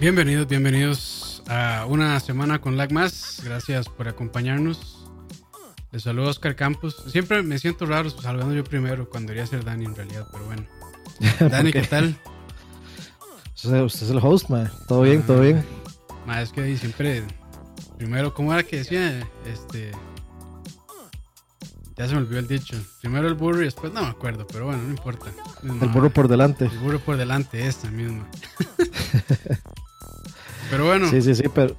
Bienvenidos, bienvenidos a una semana con Lag Más. Gracias por acompañarnos. Les saludo a Oscar Campos. Siempre me siento raro saludando yo primero cuando debería ser Dani en realidad, pero bueno. Dani, ¿qué tal? Usted es el host, ma. Todo bien, todo bien. Ma, es que ahí siempre. Primero, ¿cómo era que decía? Este. Ya se me olvidó el dicho. Primero el burro y después no me acuerdo, pero bueno, no importa. El burro por delante. El burro por delante, esta misma. pero bueno. Sí, sí, sí, pero.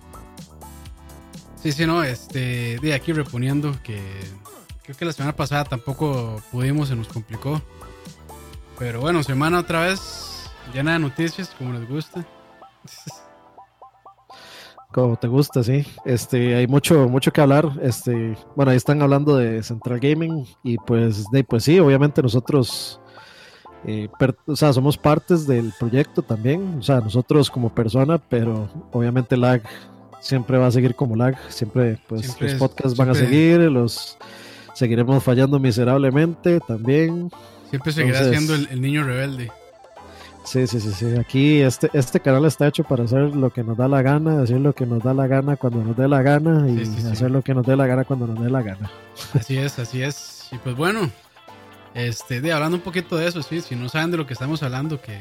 Sí, sí, no, este. De aquí reponiendo que. Creo que la semana pasada tampoco pudimos, se nos complicó. Pero bueno, semana otra vez llena de noticias, como les gusta. Como te gusta, sí. Este, hay mucho, mucho que hablar. Este, bueno, ahí están hablando de Central Gaming y pues, de, pues sí, obviamente nosotros, eh, o sea, somos partes del proyecto también. O sea, nosotros como persona, pero obviamente lag siempre va a seguir como lag. Siempre, pues, los podcasts van a seguir, los seguiremos fallando miserablemente también. Siempre seguirá siendo el niño rebelde. Sí, sí, sí, sí. Aquí este, este canal está hecho para hacer lo que nos da la gana, decir lo que nos da la gana cuando nos dé la gana y hacer lo que nos dé la gana cuando nos dé la gana. Así es, así es. Y pues bueno, este, de, hablando un poquito de eso, sí, si no saben de lo que estamos hablando, que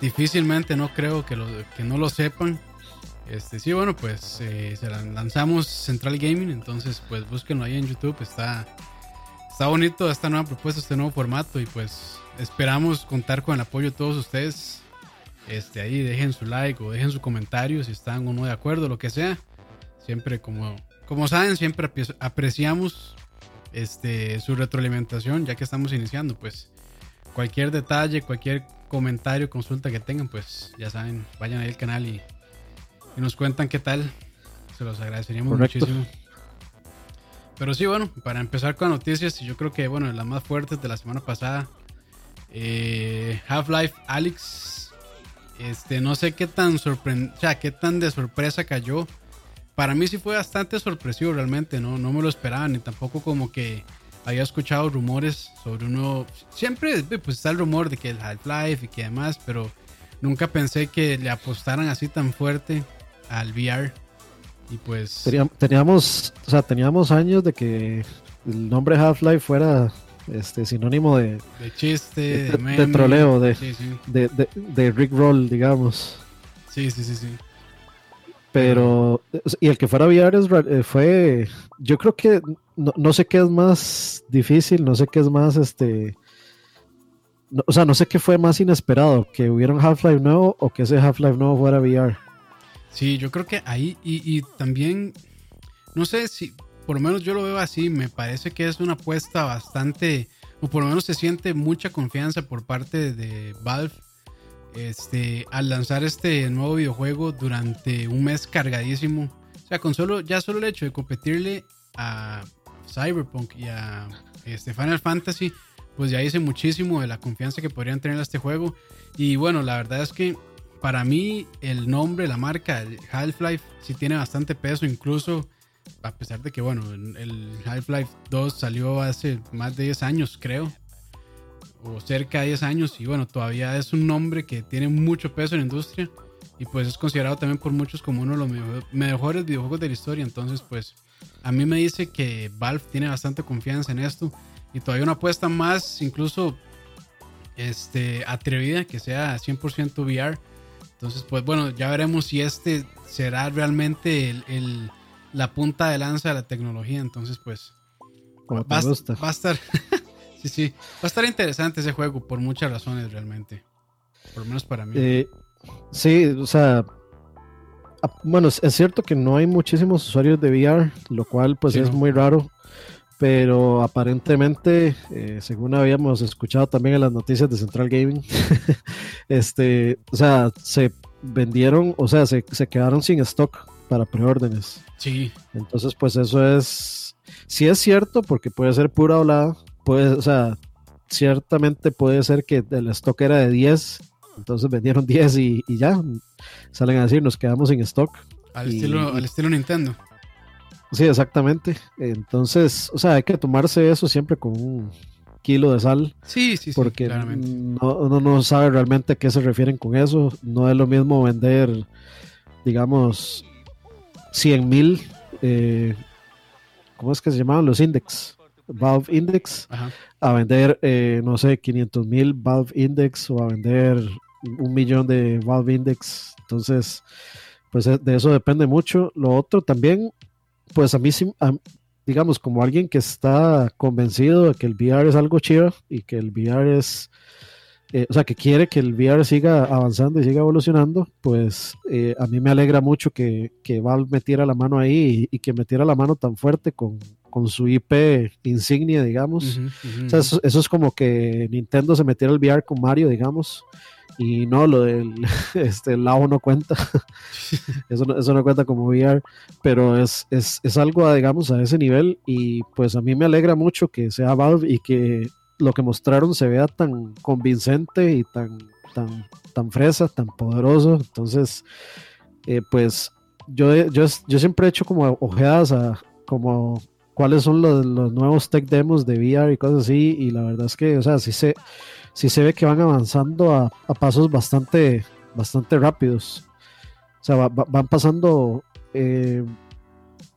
difícilmente no creo que, lo, que no lo sepan. Este, sí, bueno, pues eh, se lanzamos Central Gaming, entonces pues búsquenlo ahí en YouTube, está, está bonito esta nueva propuesta, este nuevo formato y pues esperamos contar con el apoyo de todos ustedes. Este, ahí dejen su like o dejen su comentario si están o no de acuerdo, lo que sea. Siempre como, como saben, siempre apreciamos este, su retroalimentación ya que estamos iniciando. Pues cualquier detalle, cualquier comentario, consulta que tengan, pues ya saben, vayan ahí al canal y, nos cuentan qué tal. Se los agradeceríamos muchísimo. Pero sí, bueno, para empezar con noticias, yo creo que, bueno, las más fuertes de la semana pasada eh, Half-Life Alex. Este, no sé qué tan sorprendente, o sea, qué tan de sorpresa cayó. Para mí sí fue bastante sorpresivo realmente, no, no me lo esperaba, ni tampoco como que había escuchado rumores sobre uno. Siempre pues está el rumor de que el Half-Life y que demás, pero nunca pensé que le apostaran así tan fuerte al VR. Y pues. Teníamos, o sea, teníamos años de que el nombre Half-Life fuera este sinónimo de, de chiste, de, de, troleo, de, de, Rick Roll, digamos. Sí, sí, sí, sí. Pero, y el que fuera VR eh, fue, yo creo que, no, sé qué es más difícil, no sé qué es más, este, o sea, no sé qué fue más inesperado, que hubiera un Half-Life nuevo o que ese Half-Life nuevo fuera VR. Sí, yo creo que ahí, y, y también, no sé si, por lo menos yo lo veo así, me parece que es una apuesta bastante, o por lo menos se siente mucha confianza por parte de Valve este, al lanzar este nuevo videojuego durante un mes cargadísimo. O sea, con solo, ya solo el hecho de competirle a Cyberpunk y a este, Final Fantasy, pues ya dice muchísimo de la confianza que podrían tener a este juego. Y bueno, la verdad es que para mí el nombre, la marca, Half-Life, sí tiene bastante peso, incluso a pesar de que, bueno, el Half-Life 2 salió hace más de 10 años, creo, o cerca de 10 años, y bueno, todavía es un nombre que tiene mucho peso en la industria y pues es considerado también por muchos como uno de los mejores videojuegos de la historia. Entonces, pues a mí me dice que Valve tiene bastante confianza en esto y todavía una apuesta más, incluso este, atrevida, que sea 100% VR. Entonces, pues bueno, ya veremos si este será realmente el la punta de lanza de la tecnología. Entonces, pues. va, va, a estar. sí, sí. Va a estar interesante ese juego por muchas razones, realmente. Por lo menos para mí. Eh, sí, o sea. Bueno, es cierto que no hay muchísimos usuarios de VR, lo cual pues es muy raro, pero aparentemente, eh, según habíamos escuchado también en las noticias de Central Gaming, este, o sea, se vendieron, o sea, se, se quedaron sin stock para preórdenes. Sí. Entonces, pues eso es, sí es cierto, porque puede ser pura hablada, puede, o sea, ciertamente puede ser que el stock era de 10, entonces vendieron 10 y, ya, salen a decir, nos quedamos sin stock. Al, estilo, al estilo Nintendo. Sí, exactamente. Entonces, o sea, hay que tomarse eso siempre con un, kilo de sal. Sí, sí, sí. Porque no, uno no sabe realmente a qué se refieren con eso. No es lo mismo vender, digamos, 100 mil, eh, ¿cómo es que se llamaban los index? Valve Index, a vender, eh, no sé, 500 mil Valve Index o a vender un millón de Valve Index. Entonces, pues eh, de eso depende mucho. Lo otro también, pues a mí, digamos, como alguien que está convencido de que el VR es algo chido y que el VR es, eh, o sea, que quiere que el VR siga avanzando y siga evolucionando, pues eh, a mí me alegra mucho que, que Valve metiera la mano ahí y, que metiera la mano tan fuerte con, con su IP insignia, digamos. O sea, eso, eso, es como que Nintendo se metiera el VR con Mario, digamos. Y no, lo del este, lado no cuenta. eso, no, eso no cuenta como VR, pero es, es, es, algo, digamos, a ese nivel. Y pues a mí me alegra mucho que sea Valve y que lo que mostraron se vea tan convincente y tan, tan, tan fresa, tan poderoso. Entonces, eh, pues yo, yo, yo siempre he hecho como ojeadas a como cuáles son los, los nuevos tech demos de VR y cosas así. Y la verdad es que, o sea, sí se sí se ve que van avanzando a, pasos bastante, bastante rápidos. O sea, van pasando, eh,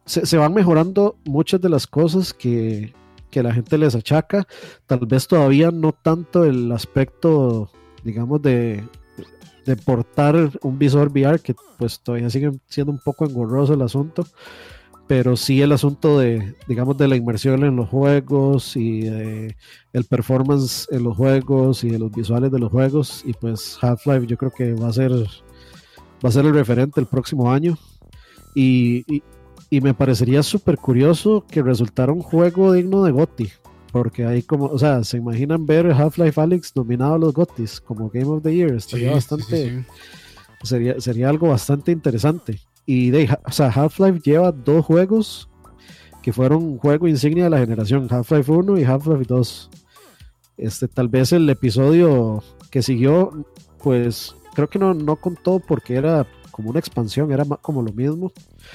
se, van mejorando muchas de las cosas que, que, la gente les achaca. Tal vez todavía no tanto el aspecto, digamos, de, de portar un visor VR, que pues todavía sigue siendo un poco engorroso el asunto pero sí el asunto de, digamos, de la inmersión en los juegos y de el performance en los juegos y de los visuales de los juegos y pues Half-Life yo creo que va a ser va a ser el referente el próximo año. Y, y, me parecería súper curioso que resultara un juego digno de GOTY porque ahí como, o sea, se imaginan ver Half-Life Alyx nominado a los GOTYs como Game of the Year, estaría bastante sería, sería algo bastante interesante y de, o sea, Half-Life lleva dos juegos que fueron juego insignia de la generación, Half-Life 1 y Half-Life 2. Este, tal vez el episodio que siguió, pues creo que no, no contó porque era como una expansión, era como lo mismo.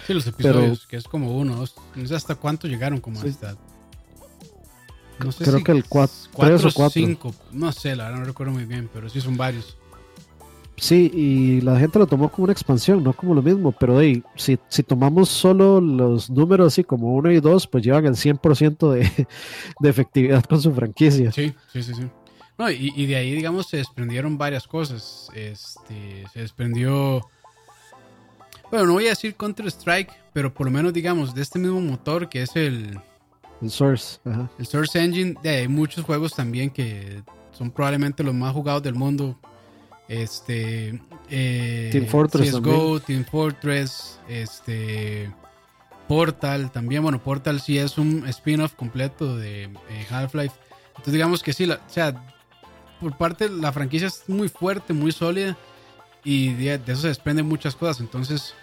Sí, los episodios, que es como uno, dos, no sé hasta cuánto llegaron como. No sé creo que el 4 o 5, no sé, la verdad no recuerdo muy bien, pero sí son varios. Sí, y la gente lo tomó como una expansión, no como lo mismo, pero hey, si, si tomamos solo los números así como uno y dos, pues llevan el 100% de, de efectividad con su franquicia. Sí, sí, sí, sí. No, y, y, de ahí, digamos, se desprendieron varias cosas. Este, se desprendió, bueno, no voy a decir Counter-Strike, pero por lo menos, digamos, de este mismo motor que es el... El Source. El Source Engine, de, hay muchos juegos también que son probablemente los más jugados del mundo este eh, Team Fortress CSGO, Team Fortress, este Portal también, bueno, Portal sí es un spin-off completo de eh, Half-Life. Entonces digamos que sí, la, o sea, por parte la franquicia es muy fuerte, muy sólida y de, eso se desprenden muchas cosas. Entonces,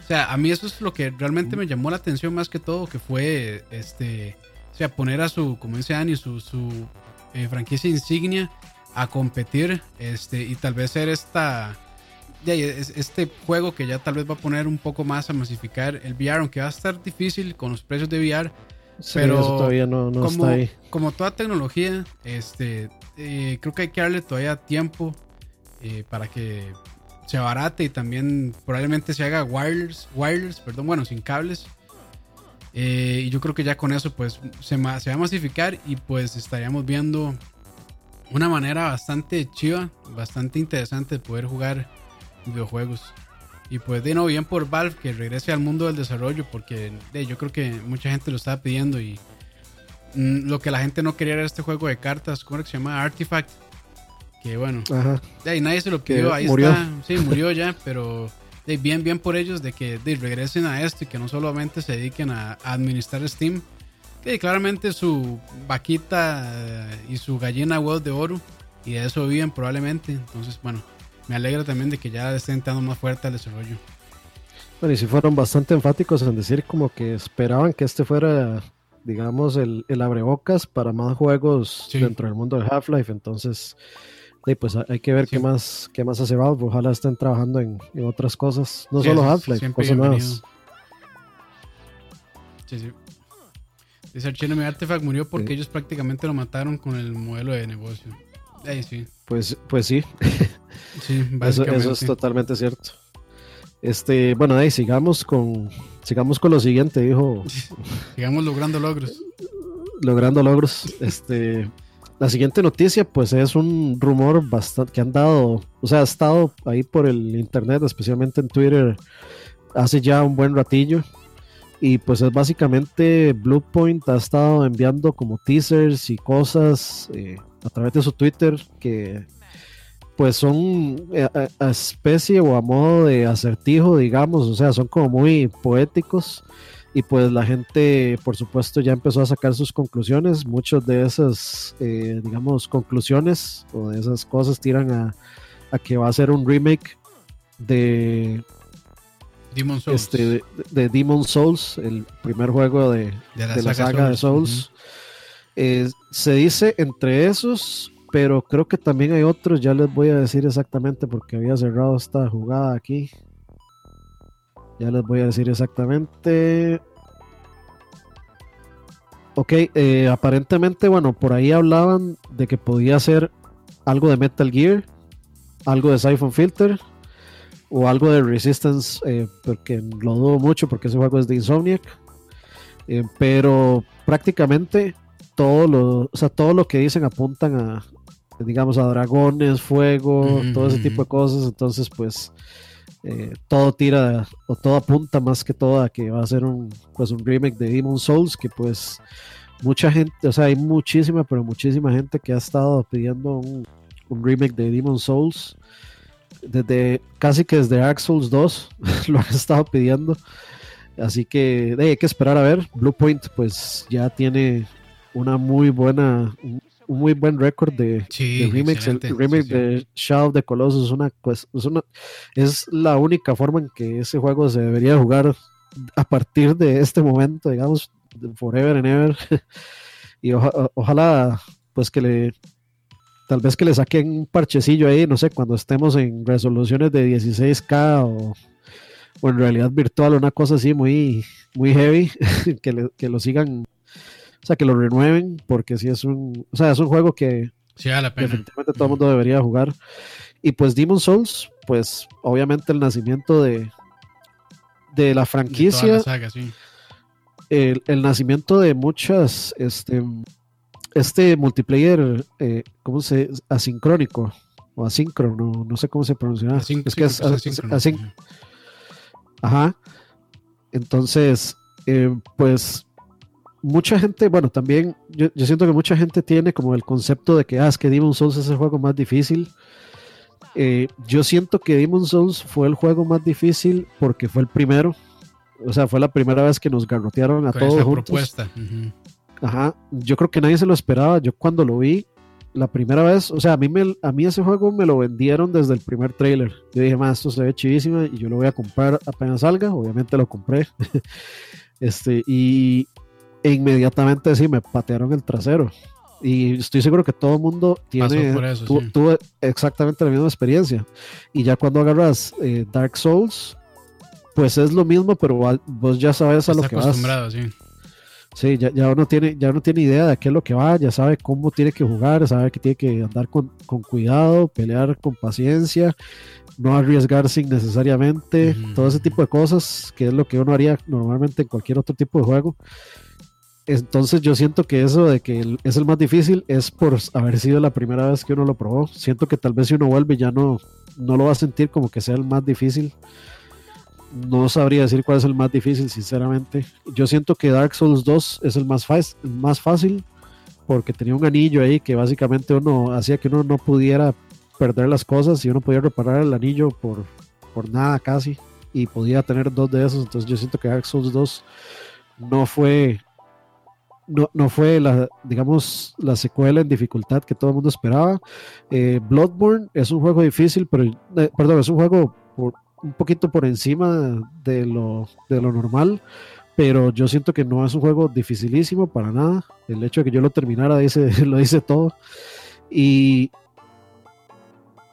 o sea, a mí eso es lo que realmente me llamó la atención más que todo, que fue este, o sea, poner a su, como dice Ani, su, su eh, franquicia insignia a competir este, y tal vez ser esta este juego que ya tal vez va a poner un poco más a masificar el VR, aunque va a estar difícil con los precios de VR. pero todavía no, como, está ahí. Como toda tecnología, este, eh, creo que hay que darle todavía tiempo eh, para que se abarate y también probablemente se haga wireless, wireless perdón, bueno, sin cables. Eh, y yo creo que ya con eso pues se, se va a masificar y pues estaríamos viendo una manera bastante chiva, bastante interesante de poder jugar videojuegos. Y pues de no, bien por Valve que regrese al mundo del desarrollo, porque de, yo creo que mucha gente lo estaba pidiendo y mm, lo que la gente no quería era este juego de cartas, ¿cómo era que se llama? Artifact. Que bueno, de ahí nadie se lo pidió, ahí está. Sí, murió ya, pero de, bien, bien por ellos de que de, regresen a esto y que no solamente se dediquen a administrar Steam, que claramente su vaquita eh, y su gallina huevos de oro y de eso viven probablemente. Entonces, bueno, me alegra también de que ya estén entrando más fuerte al desarrollo. Bueno, y si fueron bastante enfáticos en decir como que esperaban que este fuera, digamos, el, el abrebocas para más juegos dentro del mundo de Half-Life. Entonces, pues hay que ver qué más qué más hace Valve. Ojalá estén trabajando en, otras cosas, no solo Half-Life, cosas nuevas. Sí, sí. Dice Archie Artifact murió porque ellos prácticamente lo mataron con el modelo de negocio. Ahí sí. Pues, pues sí. Sí, Eso, eso es totalmente cierto. Este, bueno, ahí sigamos con, sigamos con lo siguiente, dijo, Sigamos logrando logros. logrando logros. Este, la siguiente noticia, pues es un rumor bastante que han dado, o sea, ha estado ahí por el internet, especialmente en Twitter, hace ya un buen ratillo. Y pues es básicamente Bluepoint ha estado enviando como teasers y cosas eh, a través de su Twitter que pues son eh, a, a especie o a modo de acertijo, digamos, o sea, son como muy poéticos y pues la gente, por supuesto, ya empezó a sacar sus conclusiones. Muchas de esas, eh, digamos, conclusiones o de esas cosas tiran a que va a ser un remake de, Demon Souls. este, de, de Demon Souls, el primer juego de, de de la saga de Souls. Eh, se dice entre esos, pero creo que también hay otros. Ya les voy a decir exactamente porque había cerrado esta jugada aquí. Ya les voy a decir exactamente. Ok, eh, aparentemente, bueno, por ahí hablaban de que podía ser algo de Metal Gear, algo de Siphon Filter o algo de Resistance, eh, porque lo dudo mucho porque ese juego es de Insomniac. Eh, pero prácticamente todo lo, o sea, todo lo que dicen apuntan a, digamos, a dragones, fuego, todo ese tipo de cosas. Entonces, pues, eh, todo tira o todo apunta más que todo a que va a ser un, pues, un remake de Demon Souls, que pues mucha gente, o sea, hay muchísima, pero muchísima gente que ha estado pidiendo un, un remake de Demon Souls. Desde casi que desde Dark Souls 2 lo han estado pidiendo. Así que hay que esperar a ver. Bluepoint pues ya tiene una muy buena, un, un muy buen récord de, Sí, de remakes. El remake sí, sí. de Shadow of the Colossus es una, pues, es una es la única forma en que ese juego se debería jugar a partir de este momento, digamos, forever and ever. y oja- ojalá pues que le tal vez que le saquen un parchecillo ahí, no sé, cuando estemos en resoluciones de 16K o, o en realidad virtual, una cosa así muy, muy heavy, que, le- que lo sigan, o sea, que lo renueven, porque si es un, o sea, es un juego que Sí, vale la pena. definitivamente todo el mundo debería jugar. Y pues Demon Souls, pues obviamente el nacimiento de, de la De toda franquicia, la saga, sí. el, el nacimiento de muchas, este, este multiplayer, eh, ¿cómo se asincrónico o asíncrono, no sé cómo se pronuncia. Asín- es que es, asíncrono. Ajá. Entonces, eh, pues mucha gente, bueno, también yo, yo siento que mucha gente tiene como el concepto de que, ah, es que Demon Souls es el juego más difícil. Eh, yo siento que Demon Souls fue el juego más difícil porque fue el primero. O sea, fue la primera vez que nos garrotearon a Con todos esa juntos. propuesta. ujú. Ajá, yo creo que nadie se lo esperaba. Yo cuando lo vi la primera vez, o sea, a mí, me, a mí ese juego me lo vendieron desde el primer trailer. Yo dije, más esto se ve chivísimo y yo lo voy a comprar apenas salga. Obviamente lo compré. este, y e inmediatamente sí, me patearon el trasero. Y estoy seguro que todo el mundo tiene, por eso, tu- sí. tuvo exactamente la misma experiencia. Y ya cuando agarras eh, Dark Souls, pues es lo mismo, pero vos ya sabes a lo que vas. sí. Sí, ya, ya uno tiene, ya uno tiene idea de qué es lo que va, ya sabe cómo tiene que jugar, sabe que tiene que andar con, con cuidado, pelear con paciencia, no arriesgarse innecesariamente, Ujú. todo ese tipo de cosas, que es lo que uno haría normalmente en cualquier otro tipo de juego. Entonces yo siento que eso de que es el más difícil es por haber sido la primera vez que uno lo probó. Siento que tal vez si uno vuelve ya no, no lo va a sentir como que sea el más difícil. No sabría decir cuál es el más difícil, sinceramente. Yo siento que Dark Souls 2 es el más, más fácil porque tenía un anillo ahí que básicamente uno hacía que uno no pudiera perder las cosas y uno podía reparar el anillo por, por nada casi y podía tener dos de esos. Entonces yo siento que Dark Souls 2 no fue no, no fue la, digamos, la secuela en dificultad que todo el mundo esperaba. Eh, Bloodborne es un juego difícil, pero, eh, perdón, es un juego por, un poquito por encima de lo, de lo normal, pero yo siento que no es un juego dificilísimo para nada. El hecho de que yo lo terminara dice, lo dice todo. Y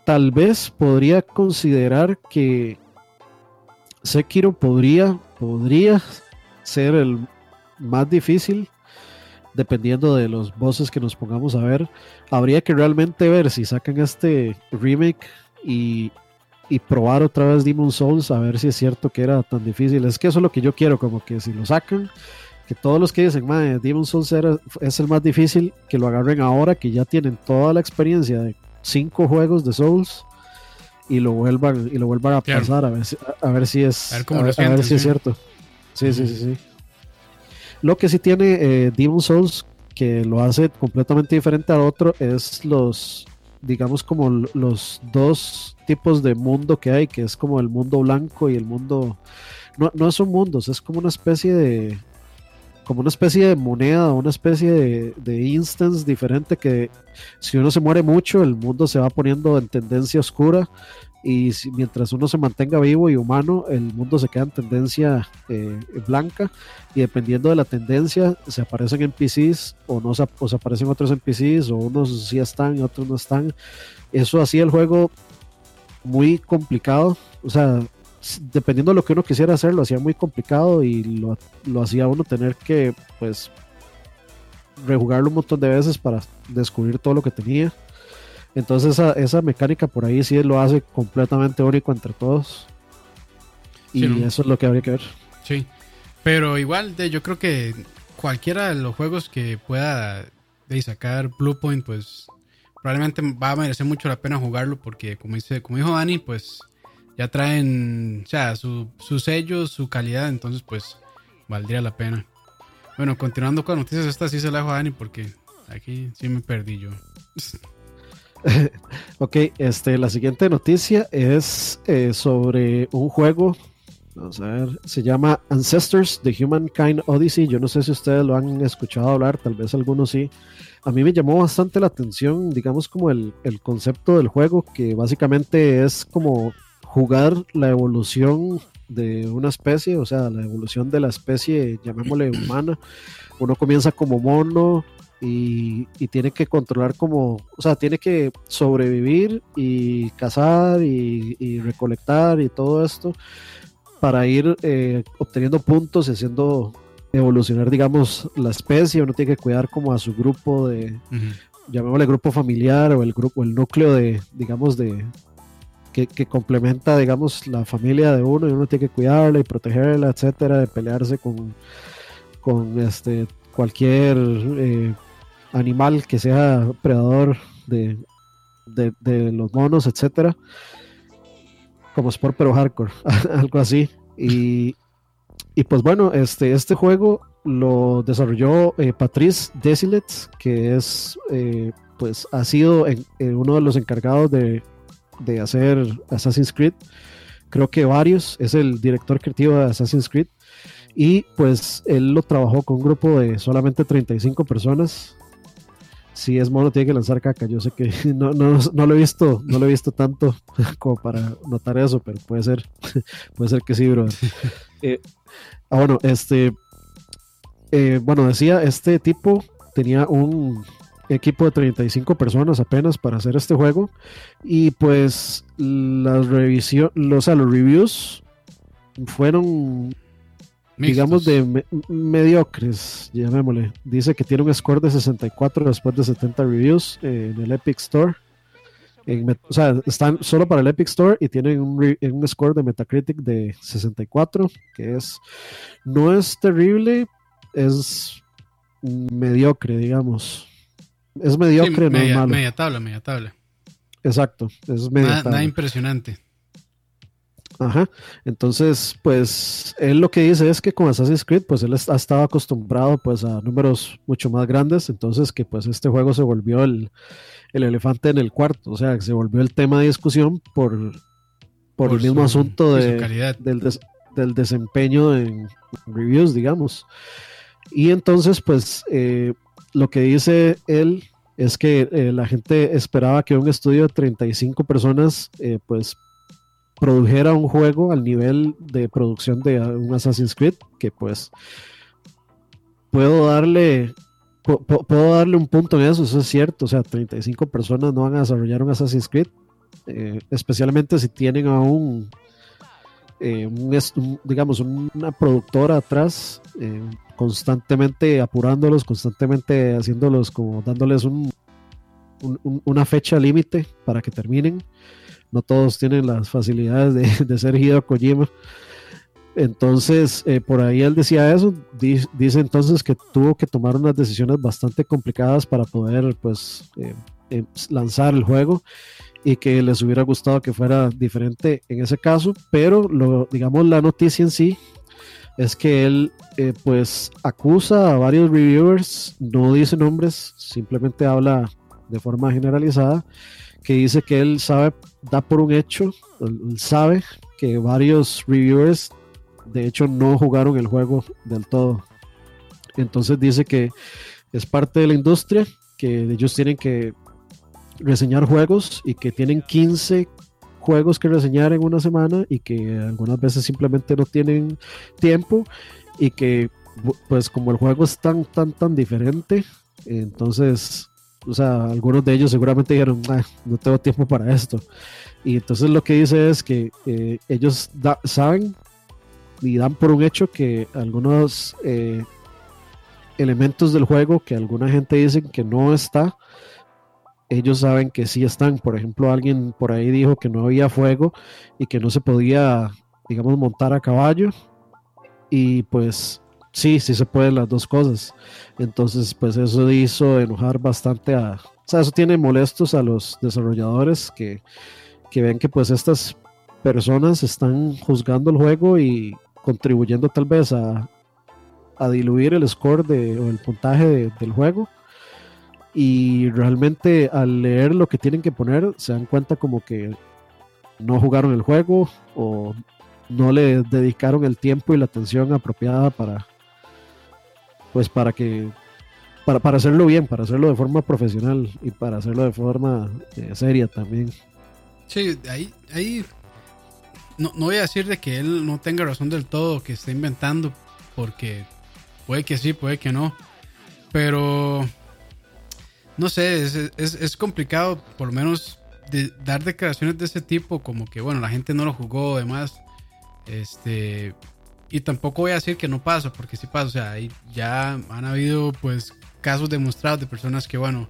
tal vez podría considerar que Sekiro podría, podría ser el más difícil, dependiendo de los bosses que nos pongamos a ver. Habría que realmente ver si sacan este remake y, y probar otra vez Demon Souls a ver si es cierto que era tan difícil. Es que eso es lo que yo quiero, como que si lo sacan, que todos los que dicen, madre, Demon Souls era, es el más difícil, que lo agarren ahora que ya tienen toda la experiencia de cinco juegos de Souls y lo vuelvan y lo vuelvan a pasar a ver si, a, ver si es a ver, si es cierto. Sí, sí, sí, sí. Lo que sí tiene eh, Demon Souls que lo hace completamente diferente a otro es los digamos como los dos tipos de mundo que hay, que es como el mundo blanco y el mundo no, no son mundos, es como una especie de como una especie de moneda, una especie de, de, instance diferente que si uno se muere mucho, el mundo se va poniendo en tendencia oscura y mientras uno se mantenga vivo y humano, el mundo se queda en tendencia eh, blanca y dependiendo de la tendencia se aparecen NPCs o no se, o aparecen otros NPCs o unos sí están y otros no están. Eso hacía el juego muy complicado, o sea, dependiendo de lo que uno quisiera hacer, lo hacía muy complicado y lo, lo hacía uno tener que pues rejugarlo un montón de veces para descubrir todo lo que tenía entonces esa, esa mecánica por ahí sí lo hace completamente único entre todos. Y eso es lo que habría que ver. Sí. Pero igual, de, yo creo que cualquiera de los juegos que pueda de sacar Bluepoint, pues probablemente va a merecer mucho la pena jugarlo porque como dice, como dijo Dani, pues ya traen, o sea, su, su sello, su calidad, entonces pues valdría la pena. Bueno, continuando con noticias, esta sí se la dejo a Dani porque aquí sí me perdí yo. ok, este, la siguiente noticia es eh, sobre un juego. Vamos a ver, se llama Ancestors The Humankind Odyssey. Yo no sé si ustedes lo han escuchado hablar, tal vez algunos sí. A mí me llamó bastante la atención, digamos, como el, el concepto del juego, que básicamente es como jugar la evolución de una especie, o sea, la evolución de la especie, llamémosle humana. Uno comienza como mono, y, tiene que controlar como, o sea, tiene que sobrevivir y cazar y, recolectar y todo esto para ir eh, obteniendo puntos y haciendo evolucionar, digamos, la especie. Uno tiene que cuidar como a su grupo de, llamémosle grupo familiar o el grupo, el núcleo de, digamos, de que, complementa, digamos, la familia de uno y uno tiene que cuidarla y protegerla, etcétera, de pelearse con, con este cualquier eh, animal que sea predador de, de, los monos, etcétera. Como Sport pero hardcore, algo así. Y, y, pues bueno, este, este juego lo desarrolló eh, Patrice Desilets, que es eh, pues ha sido uno de los encargados de, de hacer Assassin's Creed. Creo que varios, es el director creativo de Assassin's Creed. Y pues él lo trabajó con un grupo de solamente 35 personas si es mono tiene que lanzar caca. Yo sé que no, no, no, lo he visto, no lo he visto tanto como para notar eso, pero puede ser, puede ser que sí, bro. Eh, ah, bueno, este, eh, bueno, decía, este tipo tenía un equipo de 35 personas apenas para hacer este juego y pues las revisión, los, los reviews fueron digamos, de mediocres, llamémosle. Dice que tiene un score de 64 después de 70 reviews en el Epic Store. o sea, están solo para el Epic Store y tienen un, un, score de Metacritic de 64, que es, no es terrible, es mediocre, digamos. Es mediocre, no media, Media tabla, media tabla. Exacto, es media nada impresionante. Ajá. Entonces, pues él lo que dice es que con Assassin's Creed, pues él ha estado acostumbrado pues a números mucho más grandes, entonces que pues este juego se volvió el, elefante en el cuarto, o sea, que se volvió el tema de discusión por, por, el mismo asunto de, del, del, desempeño en reviews, digamos. Y entonces, pues eh, lo que dice él es que eh, la gente esperaba que un estudio de 35 personas eh, pues produjera un juego al nivel de producción de un Assassin's Creed, que pues puedo darle puedo darle un punto en eso, eso es cierto, o sea, 35 personas no van a desarrollar un Assassin's Creed, eh, especialmente si tienen a un eh, digamos, una productora atrás, eh, constantemente apurándolos, constantemente haciéndolos como dándoles un, una fecha límite para que terminen. No todos tienen las facilidades de, de ser Hideo Kojima. Entonces, eh, por ahí él decía eso, dice, entonces que tuvo que tomar unas decisiones bastante complicadas para poder pues eh, eh, lanzar el juego y que les hubiera gustado que fuera diferente en ese caso, pero lo, digamos la noticia en sí es que él pues acusa a varios reviewers, no dice nombres, simplemente habla de forma generalizada, que dice que él sabe, da por un hecho, sabe que varios reviewers de hecho no jugaron el juego del todo. Entonces dice que es parte de la industria, que ellos tienen que reseñar juegos y que tienen 15 juegos que reseñar en una semana y que algunas veces simplemente no tienen tiempo y que pues como el juego es tan tan tan diferente, entonces, o sea, algunos de ellos seguramente dijeron, no tengo tiempo para esto. Y entonces lo que dice es que eh, ellos saben y dan por un hecho que algunos eh, elementos del juego que alguna gente dice que no está, ellos saben que sí están. Por ejemplo, alguien por ahí dijo que no había fuego y que no se podía, digamos, montar a caballo. Y pues sí, sí se pueden las dos cosas. Entonces, pues eso hizo enojar bastante a... O sea, eso tiene molestos a los desarrolladores que, que ven que pues estas personas están juzgando el juego y contribuyendo tal vez a, a diluir el score de, o el puntaje del juego. Y realmente al leer lo que tienen que poner, se dan cuenta como que no jugaron el juego o no le dedicaron el tiempo y la atención apropiada para pues para que para, para hacerlo bien, para hacerlo de forma profesional y para hacerlo de forma eh, seria también. Sí, ahí, ahí no, voy a decir de que él no tenga razón del todo, que está inventando, porque puede que sí, puede que no. Pero no sé, es, complicado por lo menos dar declaraciones de ese tipo, como que bueno, la gente no lo jugó, además. Este, y tampoco voy a decir que no pasa, porque sí pasa. O sea, ya han habido pues casos demostrados de personas que, bueno,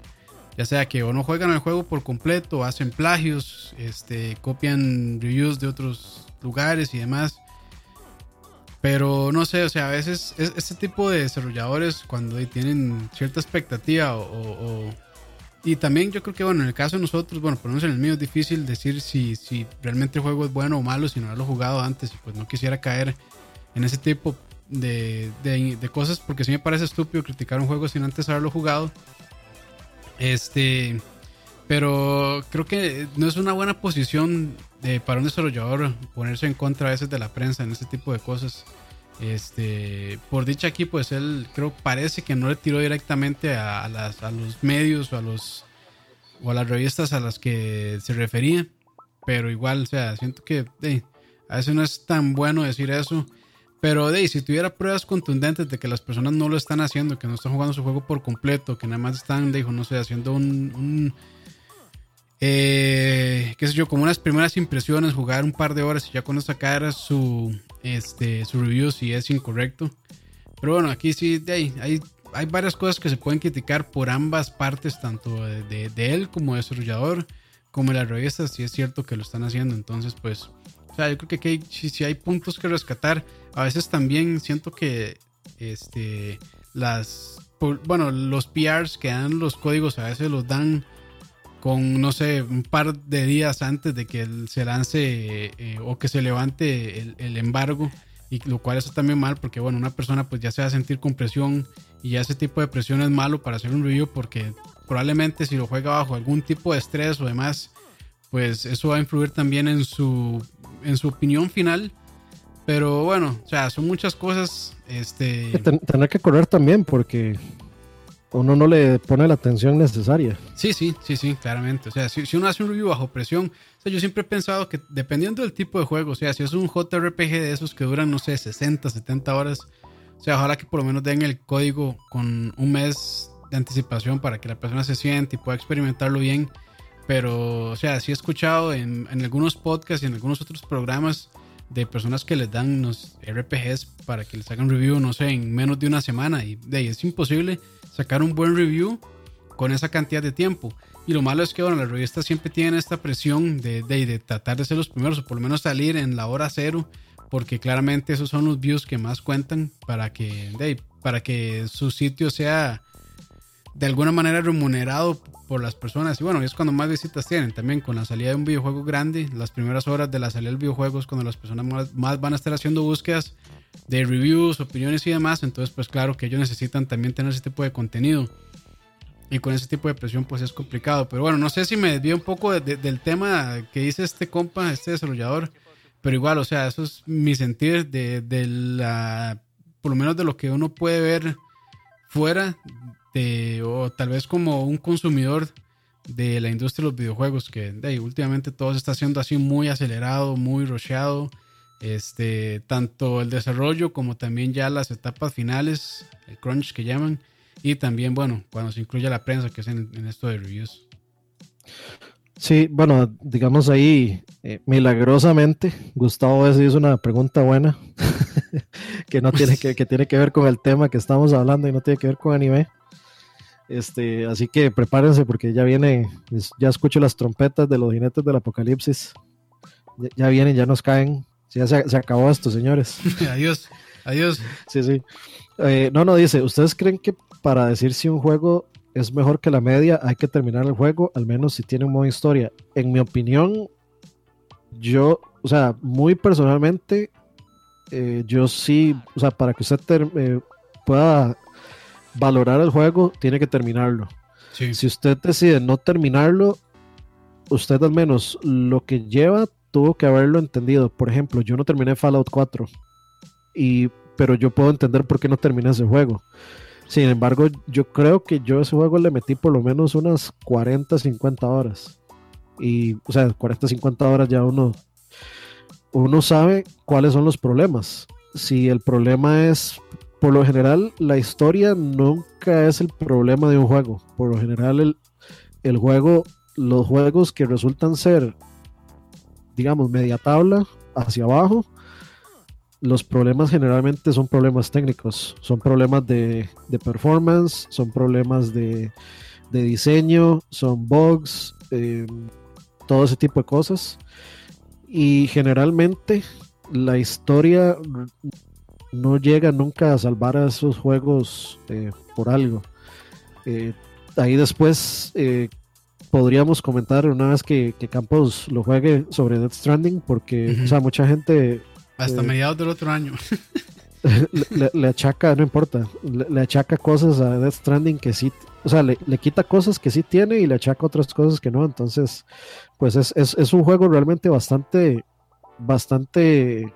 ya sea que o no juegan el juego por completo, hacen plagios, este, copian reviews de otros lugares y demás. Pero no sé, o sea, a veces este tipo de desarrolladores cuando tienen cierta expectativa o, y también yo creo que, bueno, en el caso de nosotros, bueno, por en el mío es difícil decir si, si realmente el juego es bueno o malo si no lo jugado antes y pues no quisiera caer en ese tipo de, de, cosas porque sí me parece estúpido criticar un juego sin antes haberlo jugado. Este, pero creo que no es una buena posición para un desarrollador ponerse en contra a veces de la prensa en este tipo de cosas. Este, por dicha aquí, pues él creo parece que no le tiró directamente a, las, a los medios o a los o a las revistas a las que se refería. Pero igual, o sea, siento que a veces no es tan bueno decir eso. Pero de, si tuviera pruebas contundentes de que las personas no lo están haciendo, que no están jugando su juego por completo, que nada más están, dijo, no sé, haciendo un, eh, qué sé yo, como unas primeras impresiones, jugar un par de horas y ya cuando sacar su, este, su review si es incorrecto. Pero bueno, aquí sí, de ahí, hay, hay varias cosas que se pueden criticar por ambas partes, tanto de, de él como desarrollador, como de las revistas, si es cierto que lo están haciendo. Entonces, pues, o sea, yo creo que si, hay puntos que rescatar. A veces también siento que este las bueno, los PRs que dan los códigos a veces los dan con no sé, un par de días antes de que se lance eh, o que se levante el, embargo y lo cual es también mal porque bueno, una persona pues ya se va a sentir con presión y ya ese tipo de presión es malo para hacer un review porque probablemente si lo juega bajo algún tipo de estrés o demás pues eso va a influir también en su en su opinión final. Pero bueno, o sea, son muchas cosas. Este... Tener que correr también porque uno no le pone la atención necesaria. Sí, sí, sí, sí, claramente. O sea, si, uno hace un review bajo presión, o sea, yo siempre he pensado que dependiendo del tipo de juego, o sea, si es un JRPG de esos que duran, no sé, 60, 70 horas, o sea, ojalá que por lo menos den el código con un mes de anticipación para que la persona se siente y pueda experimentarlo bien. Pero, o sea, sí he escuchado en, algunos podcasts y en algunos otros programas de personas que les dan unos RPGs para que les hagan review, no sé, en menos de una semana. Y de ahí es imposible sacar un buen review con esa cantidad de tiempo. Y lo malo es que, bueno, las revistas siempre tienen esta presión de, de, tratar de ser los primeros, o por lo menos salir en la hora cero, porque claramente esos son los views que más cuentan para que, de, para que su sitio sea de alguna manera remunerado por las personas. Y bueno, es cuando más visitas tienen también con la salida de un videojuego grande. Las primeras horas de la salida del videojuego es cuando las personas más, van a estar haciendo búsquedas de reviews, opiniones y demás. Entonces, pues claro que ellos necesitan también tener ese tipo de contenido. Y con ese tipo de presión, pues es complicado. Pero bueno, no sé si me desvío un poco del tema que dice este compa, este desarrollador. Pero igual, o sea, eso es mi sentir de, de la. Por lo menos de lo que uno puede ver fuera este, o tal vez como un consumidor de la industria de los videojuegos, que últimamente todo se está haciendo así muy acelerado, muy rusheado. Este, tanto el desarrollo como también ya las etapas finales, el crunch que llaman, y también, bueno, cuando se incluye la prensa, que es en, esto de reviews. Sí, bueno, digamos ahí, eh, milagrosamente, Gustavo hizo una pregunta buena, que no tiene que tiene que ver con el tema que estamos hablando y no tiene que ver con anime. Este, así que prepárense porque ya viene, ya escucho las trompetas de los jinetes del apocalipsis. Ya, vienen, ya nos caen. Ya se, acabó esto, señores. adiós, adiós. Sí, sí. Eh, no, no, dice, ¿ustedes creen que para decir si un juego es mejor que la media hay que terminar el juego, al menos si tiene un modo historia? En mi opinión, yo, o sea, muy personalmente, eh, yo sí, o sea, para que usted eh, pueda valorar el juego, tiene que terminarlo. Si usted decide no terminarlo, usted al menos lo que lleva tuvo que haberlo entendido. Por ejemplo, yo no terminé Fallout 4, y, pero yo puedo entender por qué no terminé ese juego. Sin embargo, yo creo que yo a ese juego le metí por lo menos unas 40, 50 horas. Y, o sea, 40, 50 horas ya uno, uno sabe cuáles son los problemas. Si el problema es por lo general la historia nunca es el problema de un juego. Por lo general el, el juego, los juegos que resultan ser, digamos, media tabla hacia abajo, los problemas generalmente son problemas técnicos, son problemas de, de performance, son problemas de, de diseño, son bugs, eh, todo ese tipo de cosas. Y generalmente la historia no llega nunca a salvar a esos juegos eh, por algo. Eh, ahí después eh, podríamos comentar una vez que, Campos lo juegue sobre Death Stranding, porque o sea, mucha gente... Hasta mediados del otro año. le, achaca, no importa, le, achaca cosas a Death Stranding que sí, o sea, le, quita cosas que sí tiene y le achaca otras cosas que no. Entonces, pues es, es, es un juego realmente bastante, bastante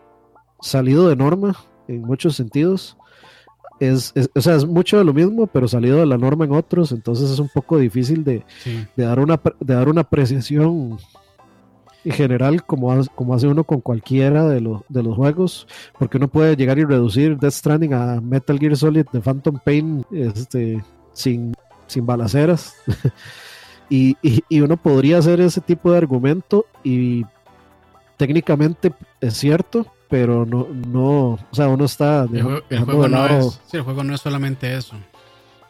salido de norma en muchos sentidos. Es, o sea, es mucho de lo mismo, pero salido de la norma en otros, entonces es un poco difícil de, de dar, una, de dar una apreciación en general como, como hace uno con cualquiera de, los de los juegos, porque uno puede llegar y reducir Death Stranding a Metal Gear Solid de Phantom Pain este, sin, sin balaceras. y, y uno podría hacer ese tipo de argumento y técnicamente es cierto, pero no, no, o sea, uno está... el, juego, no es, sí, el juego no es solamente eso.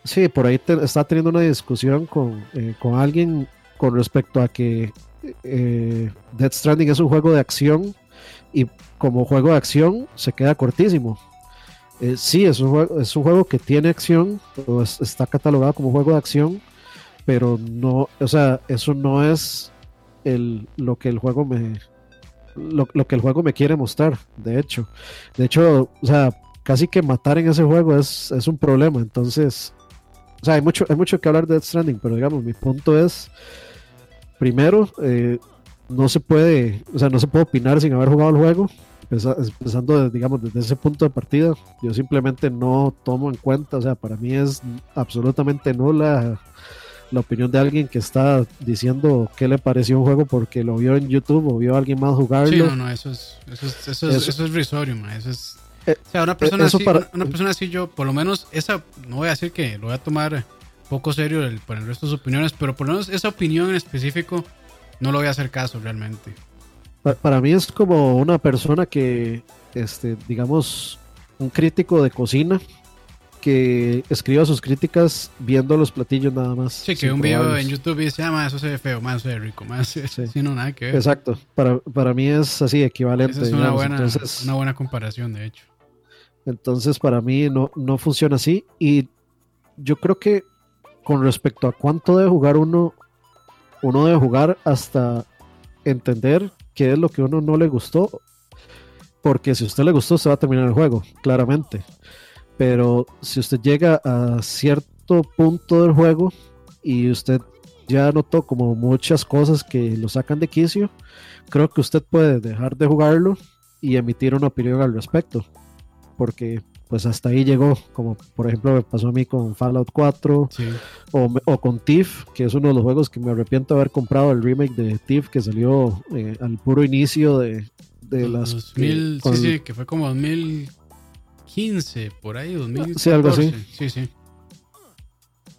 Sí, por ahí está teniendo una discusión con, eh, con alguien con respecto a que eh, Death Stranding es un juego de acción y como juego de acción se queda cortísimo. Eh, sí, es un, juego, es un juego que tiene acción, o está catalogado como juego de acción, pero no, o sea, eso no es el, lo que el juego me, lo, que el juego me quiere mostrar, de hecho. De hecho, o sea, casi que matar en ese juego es, un problema. Entonces, o sea, hay mucho, hay mucho que hablar de Death Stranding, pero digamos, mi punto es, primero, eh, no se puede, o sea, no se puede opinar sin haber jugado el juego. Empezando, digamos, desde ese punto de partida, yo simplemente no tomo en cuenta, o sea, para mí es absolutamente nula la opinión de alguien que está diciendo qué le pareció un juego porque lo vio en YouTube o vio a alguien más jugarlo. Sí, no, no, eso es, eso es, eso es, eso es risorio, Eso es, eh, o sea, una persona, así, una, persona así, yo, por lo menos, esa, no voy a decir que lo voy a tomar poco serio el, por el resto de sus opiniones, pero por lo menos esa opinión en específico no lo voy a hacer caso realmente. para mí es como una persona que, este, digamos, un crítico de cocina que escriba sus críticas viendo los platillos nada más. Sí, que un video en YouTube dice, ah, eso se ve feo, más se ve rico, más sí. no, nada que ver. Exacto, para, para mí es así, equivalente. es una, buena, una buena comparación, de hecho. Entonces, para mí no, no funciona así. Y yo creo que con respecto a cuánto debe jugar uno, uno debe jugar hasta entender qué es lo que uno no le gustó. Porque si a usted le gustó, se va a terminar el juego, claramente. Pero si usted llega a cierto punto del juego y usted ya notó como muchas cosas que lo sacan de quicio, creo que usted puede dejar de jugarlo y emitir una opinión al respecto. Porque pues hasta ahí llegó, como por ejemplo me pasó a mí con Fallout 4 o, con Thief, que es uno de los juegos que me arrepiento de haber comprado el remake de Thief que salió eh, al puro inicio de, de las... 2000, sí, sí, que fue como 2015, por ahí, 2014. Sí, algo así. Sí, sí.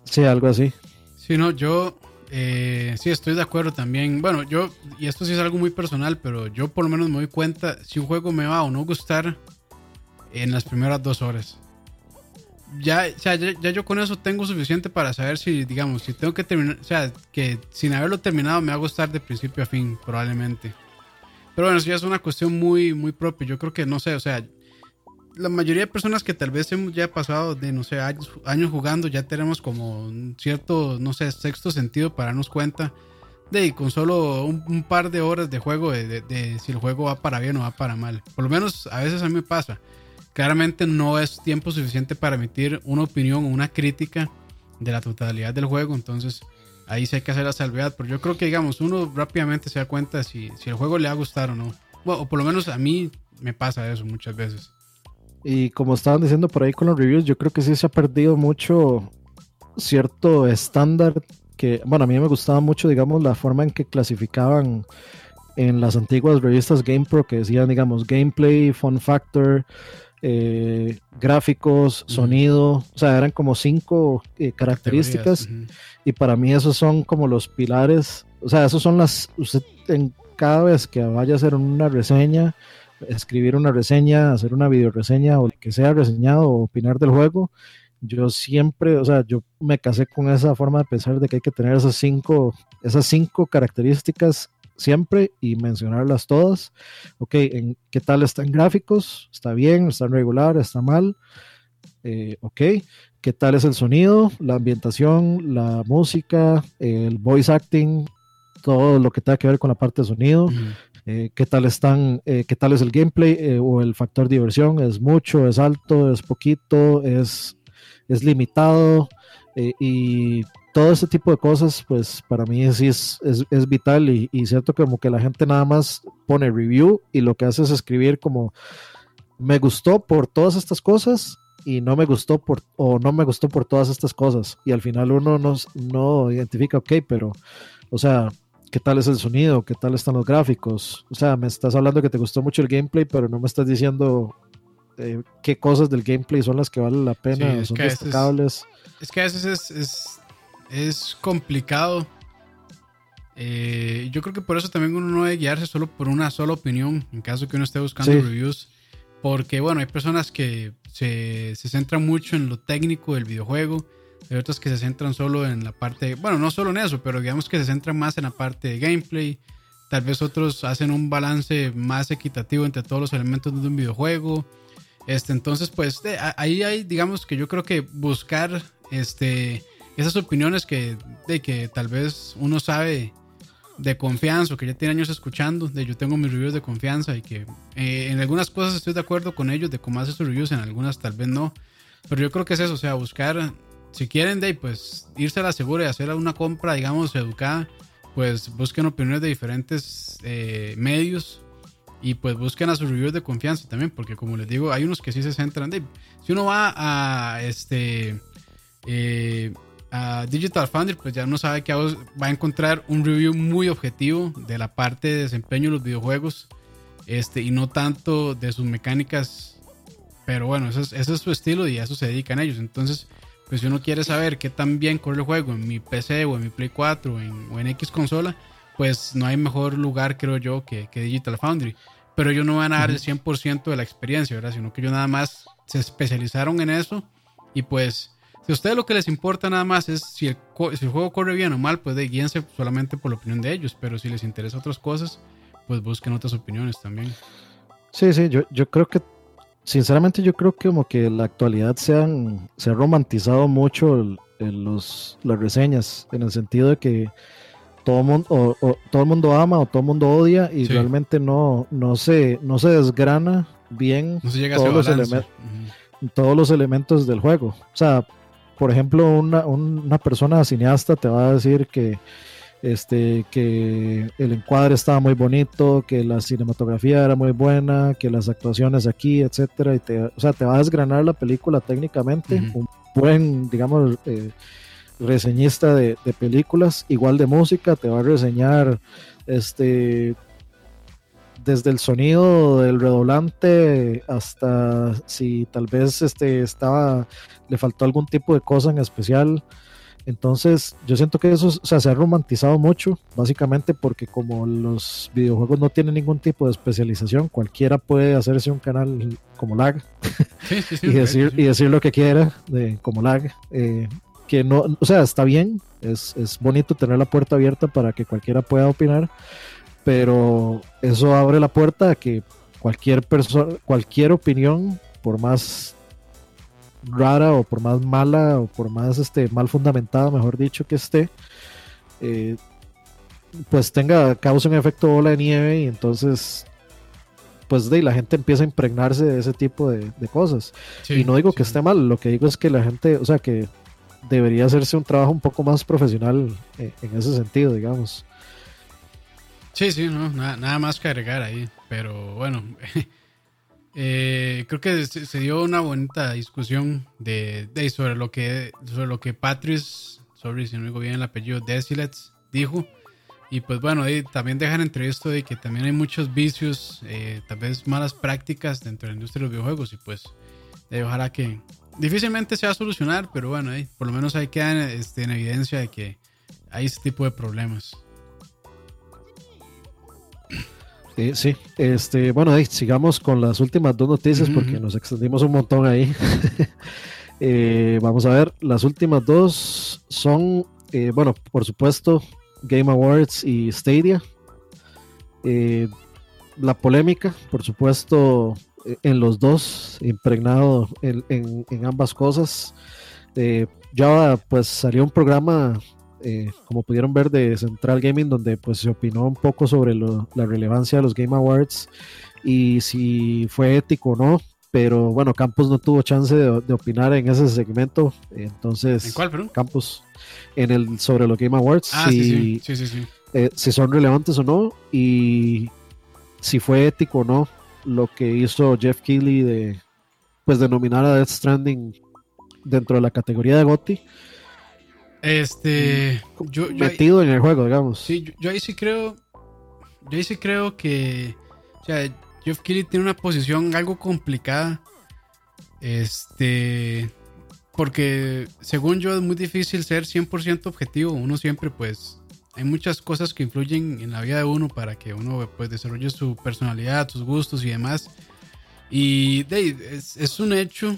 Sí, algo así. Sí, no, yo eh, sí estoy de acuerdo también. Bueno, yo, y esto sí es algo muy personal, pero yo por lo menos me doy cuenta si un juego me va o no gustar en las primeras dos horas. Ya, o sea, ya, yo con eso tengo suficiente para saber si, digamos, si tengo que terminar, o sea, que sin haberlo terminado me va a gustar de principio a fin, probablemente. Pero bueno, eso ya es una cuestión muy, muy propia. Yo creo que, no sé, o sea, la mayoría de personas que tal vez hemos ya pasado de, no sé, años, años jugando, ya tenemos como un cierto, no sé, sexto sentido para darnos cuenta de con solo un, par de horas de juego de, si el juego va para bien o va para mal. Por lo menos a veces a mí me pasa claramente no es tiempo suficiente para emitir una opinión o una crítica de la totalidad del juego. Entonces ahí sí hay que hacer la salvedad. Pero yo creo que, digamos, uno rápidamente se da cuenta si, si el juego le ha gustado o no. O por lo menos a mí me pasa eso muchas veces. Y como estaban diciendo por ahí con los reviews, yo creo que sí se ha perdido mucho cierto estándar que, bueno, a mí me gustaba mucho, digamos, la forma en que clasificaban en las antiguas revistas GamePro, que decían, digamos, gameplay, fun factor, eh, gráficos, sonido, o sea, eran como cinco eh, características y para mí esos son como los pilares, o sea, esos son las, usted en cada vez que vaya a hacer una reseña, escribir una reseña, hacer una video reseña o que sea reseñado o opinar del juego, yo siempre, o sea, yo me casé con esa forma de pensar de que hay que tener esas cinco, esas cinco características siempre y mencionarlas todas. Ok, ¿en ¿qué tal están gráficos? ¿Está bien? ¿Está regular? ¿Está mal? Eh, ok, ¿qué tal es el sonido? La ambientación, la música, el voice acting, todo lo que tenga que ver con la parte de sonido. Eh, ¿Qué tal están? Eh, ¿Qué tal es el gameplay o el factor diversión? ¿Es mucho? ¿Es alto? ¿Es poquito? ¿Es, es limitado? y todo ese tipo de cosas, pues para mí sí es, es, vital y, y, cierto como que la gente nada más pone review y lo que hace es escribir como me gustó por todas estas cosas y no me gustó por o no me gustó por todas estas cosas y al final uno no, no identifica, ok, pero o sea, ¿qué tal es el sonido? ¿Qué tal están los gráficos? O sea, me estás hablando que te gustó mucho el gameplay, pero no me estás diciendo eh, qué cosas del gameplay son las que valen la pena, son destacables. Es, que a veces es es complicado. Eh, yo creo que por eso también uno no debe guiarse solo por una sola opinión en caso que uno esté buscando reviews. Porque, bueno, hay personas que se, se, centran mucho en lo técnico del videojuego. Hay otras que se centran solo en la parte, bueno, no solo en eso, pero digamos que se centran más en la parte de gameplay. Tal vez otros hacen un balance más equitativo entre todos los elementos de un videojuego. Este, entonces, pues ahí hay, digamos que yo creo que buscar este, esas opiniones que, de que tal vez uno sabe de confianza o que ya tiene años escuchando, de yo tengo mis reviews de confianza y que eh, en algunas cosas estoy de acuerdo con ellos de cómo hace sus reviews, en algunas tal vez no, pero yo creo que es eso, o sea, buscar, si quieren de pues irse a la segura y hacer una compra, digamos, educada, pues busquen opiniones de diferentes eh, medios y pues busquen a sus reviews de confianza también, porque como les digo, hay unos que sí se centran de, si uno va a este... Eh, Digital Foundry, pues ya uno sabe que va a encontrar un review muy objetivo de la parte de desempeño de los videojuegos este, y no tanto de sus mecánicas. Pero bueno, ese es, es su estilo y a eso se dedican ellos. Entonces, pues si uno quiere saber qué tan bien corre el juego en mi PC o en mi Play 4 o en, X consola, pues no hay mejor lugar, creo yo, que, que Digital Foundry. Pero ellos no van a dar el 100% de la experiencia, ¿verdad? Sino que ellos nada más se especializaron en eso y pues si a ustedes lo que les importa nada más es si el, si el juego corre bien o mal, pues de guíense solamente por la opinión de ellos, pero si les interesa otras cosas, pues busquen otras opiniones también. Sí, sí, yo, yo creo que, sinceramente yo creo que como que en la actualidad se, han, se ha romantizado mucho los, las reseñas, en el sentido de que todo, mundo, o, todo el mundo ama o todo el mundo odia y realmente no, no, se, no se desgrana bien todos, los elementos, todos los elementos del juego. O sea, por ejemplo, una, una persona cineasta te va a decir que este, que el encuadre estaba muy bonito, que la cinematografía era muy buena, que las actuaciones aquí, etcétera, y te, o sea, te va a desgranar la película técnicamente, un buen, digamos, eh, reseñista de, películas, igual de música, te va a reseñar este desde el sonido del redoblante hasta si tal vez este estaba le faltó algún tipo de cosa en especial entonces, yo siento que eso se ha romantizado mucho, básicamente porque como los videojuegos no tienen ningún tipo de especialización, cualquiera puede hacerse un canal como lag y, decir, y decir lo que quiera de, como lag. Eh, que no, o sea, está bien, es, es bonito tener la puerta abierta para que cualquiera pueda opinar, pero eso abre la puerta a que cualquier persona, cualquier opinión, por más rara o por más mala o por más este, mal fundamentada, mejor dicho, que esté, eh, pues tenga, causa un efecto bola de nieve y entonces pues de la gente empieza a impregnarse de ese tipo de, cosas. y no digo que esté mal, lo que digo es que la gente, o sea, que debería hacerse un trabajo un poco más profesional eh, en ese sentido, digamos. Sí, sí, no, nada, nada más que agregar ahí, pero bueno, Eh, creo que se, dio una bonita discusión de, sobre lo que sobre lo que Patrice, sorry si no digo bien el apellido, Desilets dijo. Y pues bueno, también dejan esto de que también hay muchos vicios, eh, tal vez malas prácticas dentro de la industria de los videojuegos. Y pues ojalá que difícilmente se va a solucionar, pero bueno, por lo menos ahí quedan este, en evidencia de que hay ese tipo de problemas. Sí, este, bueno, sigamos con las últimas dos noticias porque nos extendimos un montón ahí. Eh, vamos a ver, las últimas dos son, eh, bueno, por supuesto, Game Awards y Stadia. Eh, la polémica, por supuesto, en los dos, impregnado en, en ambas cosas. ya pues salió un programa eh, como pudieron ver, de Central Gaming, donde pues se opinó un poco sobre la relevancia de los Game Awards y si fue ético o no. Pero bueno, Campos no tuvo chance de, opinar en ese segmento. Entonces, ¿en cuál, Campos, en el sobre los Game Awards, ah, si, sí, sí, eh, si son relevantes o no y si fue ético o no lo que hizo Jeff Keighley de pues denominar a Death Stranding dentro de la categoría de GOTY este. Yo, metido en el juego, digamos. Sí, yo, ahí sí creo. Yo ahí sí creo que. O sea, Jeff Keighley tiene una posición algo complicada. Este. Porque, según yo, es muy difícil ser 100% objetivo. Uno siempre, pues. Hay muchas cosas que influyen en la vida de uno para que uno pues, desarrolle su personalidad, sus gustos y demás. Y es, es un hecho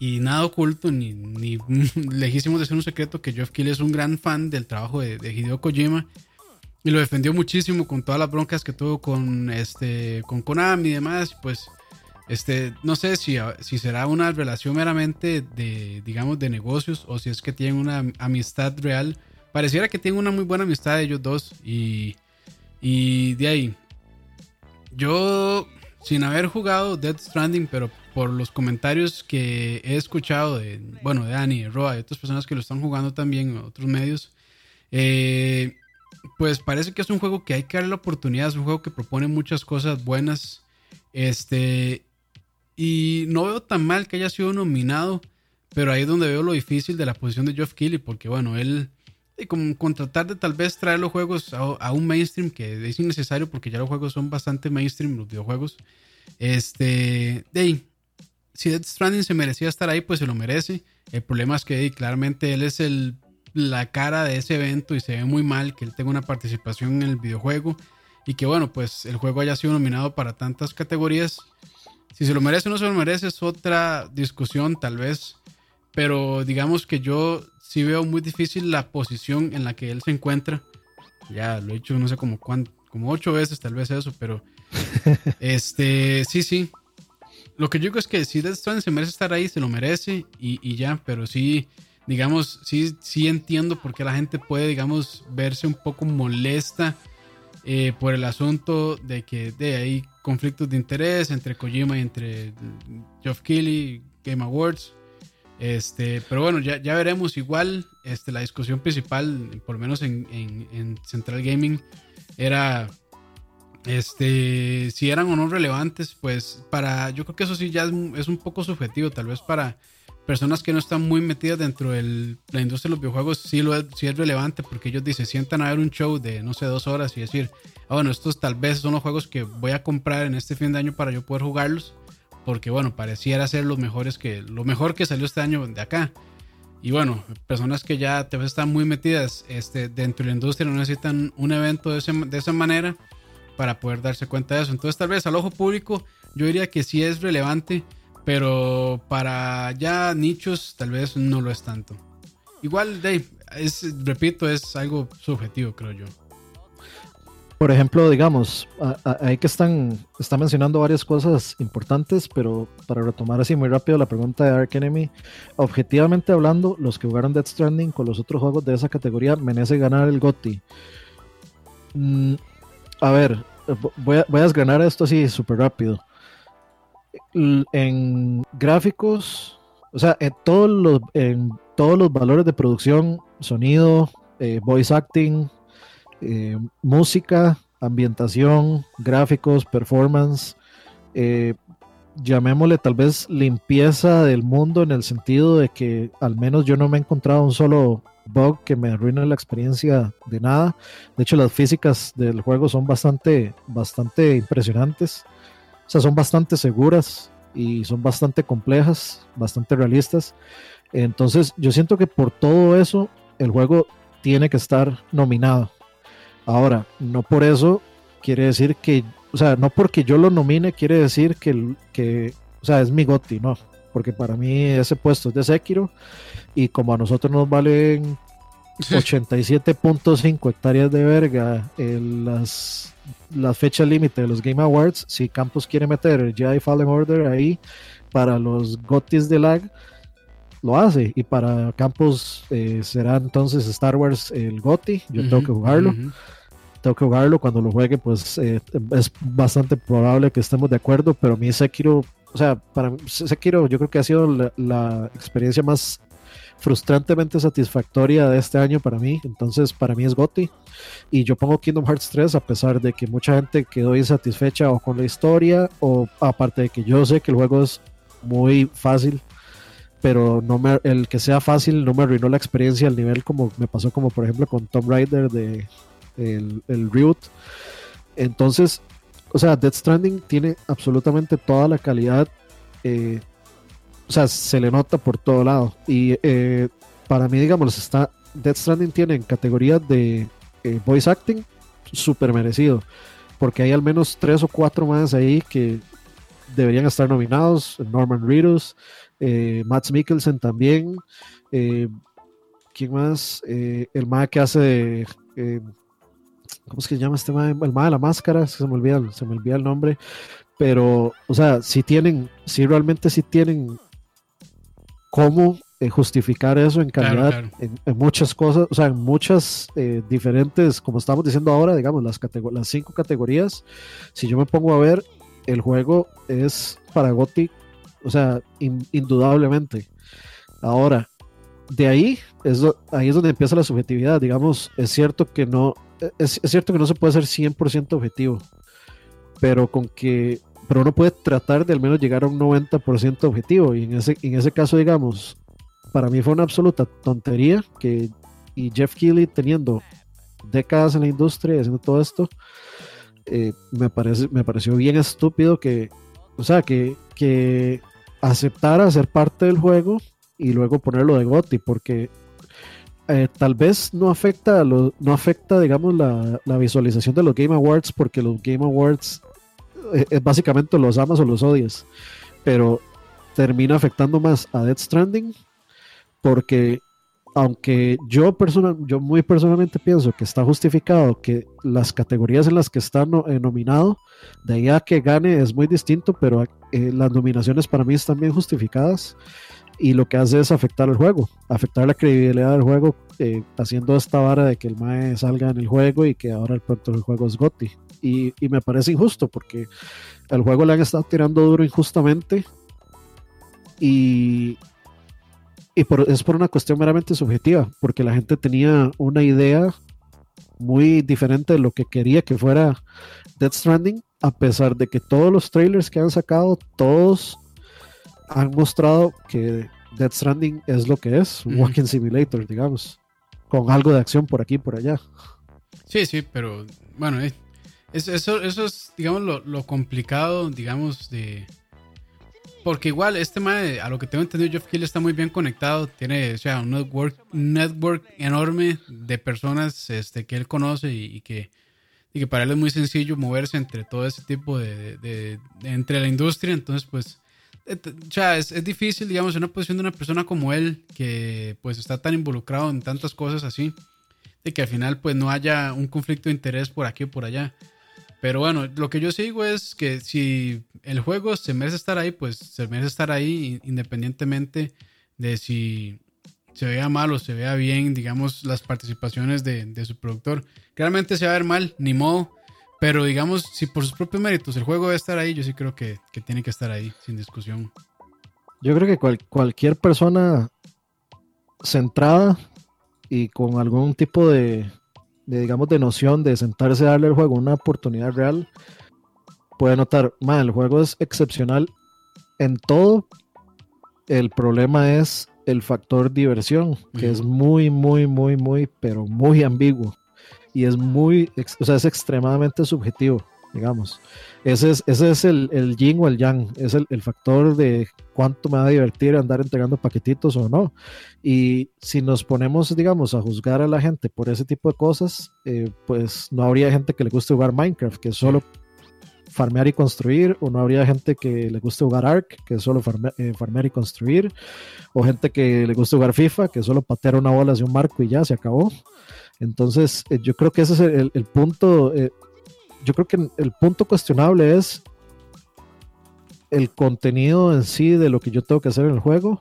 y nada oculto ni, ni lejísimo de ser un secreto que Jeff Keighley es un gran fan del trabajo de, Hideo Kojima. Y lo defendió muchísimo con todas las broncas que tuvo con este con Konami y demás. Pues este no sé si, si será una relación meramente de digamos de negocios o si es que tienen una amistad real. Pareciera que tienen una muy buena amistad de ellos dos. Y y de ahí yo sin haber jugado Dead Stranding pero por los comentarios que he escuchado de, bueno, de Dani, de Roa y otras personas que lo están jugando también en otros medios, eh, pues parece que es un juego que hay que darle la oportunidad, es un juego que propone muchas cosas buenas, este, y no veo tan mal que haya sido nominado, pero ahí es donde veo lo difícil de la posición de Geoff Keighley, porque bueno, él, como con tratar de tal vez traer los juegos a, un mainstream que es innecesario, porque ya los juegos son bastante mainstream, los videojuegos, este, de si Death Stranding se merecía estar ahí, pues se lo merece. El problema es que claramente él es el la cara de ese evento y se ve muy mal que él tenga una participación en el videojuego y que bueno, pues el juego haya sido nominado para tantas categorías. Si se lo merece o no se lo merece es otra discusión tal vez, pero digamos que yo sí veo muy difícil la posición en la que él se encuentra. Ya lo he dicho no sé como como ocho veces tal vez eso, pero este sí, sí. Lo que yo digo es que si Death Stranding se merece estar ahí, se lo merece y, y ya, pero sí digamos, sí, sí entiendo por qué la gente puede, digamos, verse un poco molesta eh, por el asunto de que de hay conflictos de interés entre Kojima y entre Geoff Keighley, Game Awards. Este, pero bueno, ya, ya veremos. Igual, este, la discusión principal, por lo menos en, en, Central Gaming, era este, si eran o no relevantes. Pues para, yo creo que eso sí ya es, es un poco subjetivo, tal vez para personas que no están muy metidas dentro de la industria de los videojuegos sí, lo es, sí es relevante porque ellos dicen, sientan a ver un show de, no sé, dos horas y decir, ah, bueno, estos tal vez son los juegos que voy a comprar en este fin de año para yo poder jugarlos, porque bueno, pareciera ser que, lo mejor que salió este año de acá. Y bueno, personas que ya te están muy metidas este, dentro de la industria no necesitan un evento de, de esa manera para poder darse cuenta de eso. Entonces tal vez al ojo público yo diría que sí es relevante pero para ya nichos tal vez no lo es tanto. Igual, Dave, repito, es algo subjetivo, creo yo. Por ejemplo, digamos, ahí que están, está mencionando varias cosas importantes, pero para retomar así muy rápido la pregunta de Ark Enemy, objetivamente hablando, los que jugaron Death Stranding con los otros juegos de esa categoría merece ganar el GOTY. A ver, voy a, voy a desgranar esto así súper rápido. En gráficos, o sea, en todos los, en todos los valores de producción, sonido, eh, voice acting, eh, música, ambientación, gráficos, performance, eh, llamémosle tal vez limpieza del mundo en el sentido de que al menos yo no me he encontrado un solo bug que me arruine la experiencia de nada. De hecho, las físicas del juego son bastante, bastante impresionantes. O sea, son bastante seguras y son bastante complejas, bastante realistas. Entonces, yo siento que por todo eso, el juego tiene que estar nominado. Ahora, no por eso quiere decir que, o sea, no porque yo lo nomine quiere decir que, que o sea, es mi goti, no. Porque para mí ese puesto es de Sekiro y como a nosotros nos valen 87.5 hectáreas de verga en las la fecha límite de los Game Awards, si Campos quiere meter el Jedi Fallen Order ahí para los GOTYs de lag, lo hace. Y para Campos eh, será entonces Star Wars el GOTY. Yo tengo que jugarlo. Tengo que jugarlo. Cuando lo juegue, pues eh, es bastante probable que estemos de acuerdo. Pero a mí Sekiro, o sea, para Sekiro yo creo que ha sido la, la experiencia más frustrantemente satisfactoria de este año para mí. Entonces, para mí es GOTY. Y yo pongo Kingdom Hearts 3 a pesar de que mucha gente quedó insatisfecha o con la historia, o aparte de que yo sé que el juego es muy fácil, pero no me, el que sea fácil no me arruinó la experiencia al nivel como me pasó como por ejemplo con Tomb Raider de el, el Root. Entonces, o sea, Death Stranding tiene absolutamente toda la calidad eh, o sea, se le nota por todo lado. Y eh, para mí, digamos, está Death Stranding tiene en categoría de eh, voice acting súper merecido. Porque hay al menos tres o cuatro más ahí que deberían estar nominados. Norman Reedus, eh, Matt Mikkelsen también. ¿Quién más? el MA que hace. ¿Cómo es que se llama este MA? El MA de la máscara, se me olvida, se me olvida el nombre. Pero, o sea, si tienen, si realmente si tienen cómo eh, justificar eso en calidad En, muchas cosas, o sea, en muchas eh, diferentes, como estamos diciendo ahora, digamos, las, las cinco categorías. Si yo me pongo a ver, el juego es para Gothic, o sea, indudablemente. Ahora, de ahí es, ahí es donde empieza la subjetividad, digamos, es cierto que no, es, cierto que no se puede ser 100% objetivo, pero con que pero uno puede tratar de al menos llegar a un 90% objetivo. Y en ese, en ese caso, digamos, para mí fue una absoluta tontería que y Jeff Keighley teniendo décadas en la industria haciendo todo esto, eh, me, parece, me pareció bien estúpido que, o sea, que, que aceptara ser parte del juego y luego ponerlo de Gotti, porque eh, tal vez no afecta, lo, no afecta digamos, la, la, visualización de los Game Awards, porque los Game Awards eh, es básicamente los amas o los odias, pero termina afectando más a Death Stranding, porque aunque yo, personal, yo muy personalmente pienso que está justificado que las categorías en las que está nominado, de ahí a que gane es muy distinto, pero las nominaciones para mí están bien justificadas y lo que hace es afectar el juego, afectar la credibilidad del juego, eh, haciendo esta vara de que el MAE salga en el juego y que ahora el pronto el juego es GOTI. Y, me parece injusto porque el juego le han estado tirando duro injustamente y, y es por una cuestión meramente subjetiva, porque la gente tenía una idea muy diferente de lo que quería que fuera Death Stranding, a pesar de que todos los trailers que han sacado, todos han mostrado que Death Stranding es lo que es, un walking simulator, digamos, con algo de acción por aquí y por allá. Sí, sí, pero bueno, eh, eso, eso, es, digamos, lo, lo, complicado, digamos, de... Porque igual, este mae, a lo que tengo entendido, Jeff Kill está muy bien conectado, tiene, o sea, un network, network enorme de personas este, que él conoce y, que, y que para él es muy sencillo moverse entre todo ese tipo de, de entre la industria, entonces pues o sea, es, es, difícil, digamos, en una posición de una persona como él, que pues está tan involucrado en tantas cosas así, de que al final pues no haya un conflicto de interés por aquí o por allá. Pero bueno, lo que yo sigo es que si el juego se merece estar ahí, pues se merece estar ahí independientemente de si se vea mal o se vea bien, digamos, las participaciones de, de su productor. Claramente se va a ver mal, ni modo. Pero digamos, si por sus propios méritos el juego debe estar ahí, yo sí creo que, tiene que estar ahí, sin discusión. Yo creo que cualquier persona centrada y con algún tipo de, digamos, de noción de sentarse a darle al juego una oportunidad real, puede notar, man, el juego es excepcional en todo. El problema es el factor diversión, que es muy, muy, muy, muy, pero muy ambiguo y es muy, o sea, es extremadamente subjetivo, digamos. Ese es, ese es el, el yin o el yang, es el, el, factor de cuánto me va a divertir andar entregando paquetitos o no. Y si nos ponemos, digamos, a juzgar a la gente por ese tipo de cosas, eh, pues no habría gente que le guste jugar Minecraft, que solo farmear y construir, o no habría gente que le guste jugar Ark, que solo eh, farmear y construir, o gente que le guste jugar FIFA, que solo patear una bola hacia un marco y ya se acabó. Entonces, eh, yo creo que ese es el, punto. Eh, yo creo que el punto cuestionable es el contenido en sí de lo que yo tengo que hacer en el juego,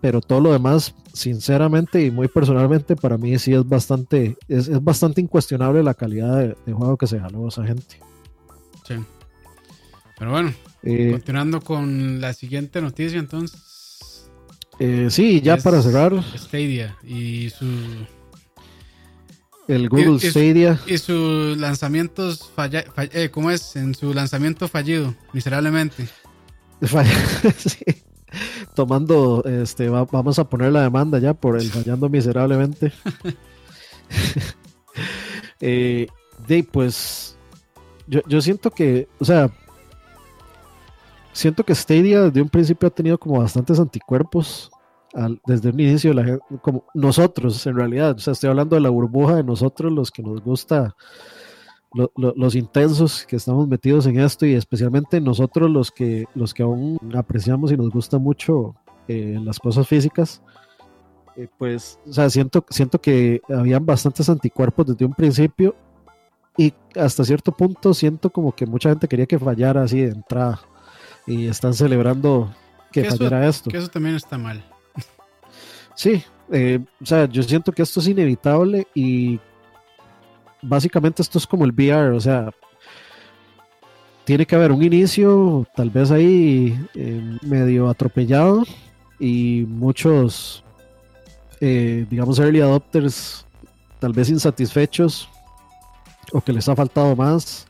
pero todo lo demás, sinceramente y muy personalmente, para mí sí es bastante, es, bastante incuestionable la calidad de, juego que se jaló esa gente. Sí. Pero bueno, eh, continuando con la siguiente noticia, entonces. sí, ya para cerrar. Stadia y su el Google Stadia. Y, sus lanzamientos falla, eh, ¿cómo es? En su lanzamiento fallido, miserablemente. sí. Tomando, este, vamos a poner la demanda ya por el fallando miserablemente. eh, de, pues, yo, yo siento que, o sea, siento que Stadia de un principio ha tenido como bastantes anticuerpos desde un inicio, la como nosotros en realidad, o sea, estoy hablando de la burbuja de nosotros, los que nos gusta, los intensos que estamos metidos en esto y especialmente nosotros los que, los que aún apreciamos y nos gusta mucho eh, las cosas físicas. Eh, pues, o sea, siento, siento que habían bastantes anticuerpos desde un principio y hasta cierto punto siento como que mucha gente quería que fallara así de entrada y están celebrando que, fallara esto. Que eso también está mal. Sí, eh, o sea, yo siento que esto es inevitable y básicamente esto es como el VR, o sea, tiene que haber un inicio, tal vez ahí eh, medio atropellado y muchos, eh, digamos, early adopters tal vez insatisfechos o que les ha faltado más,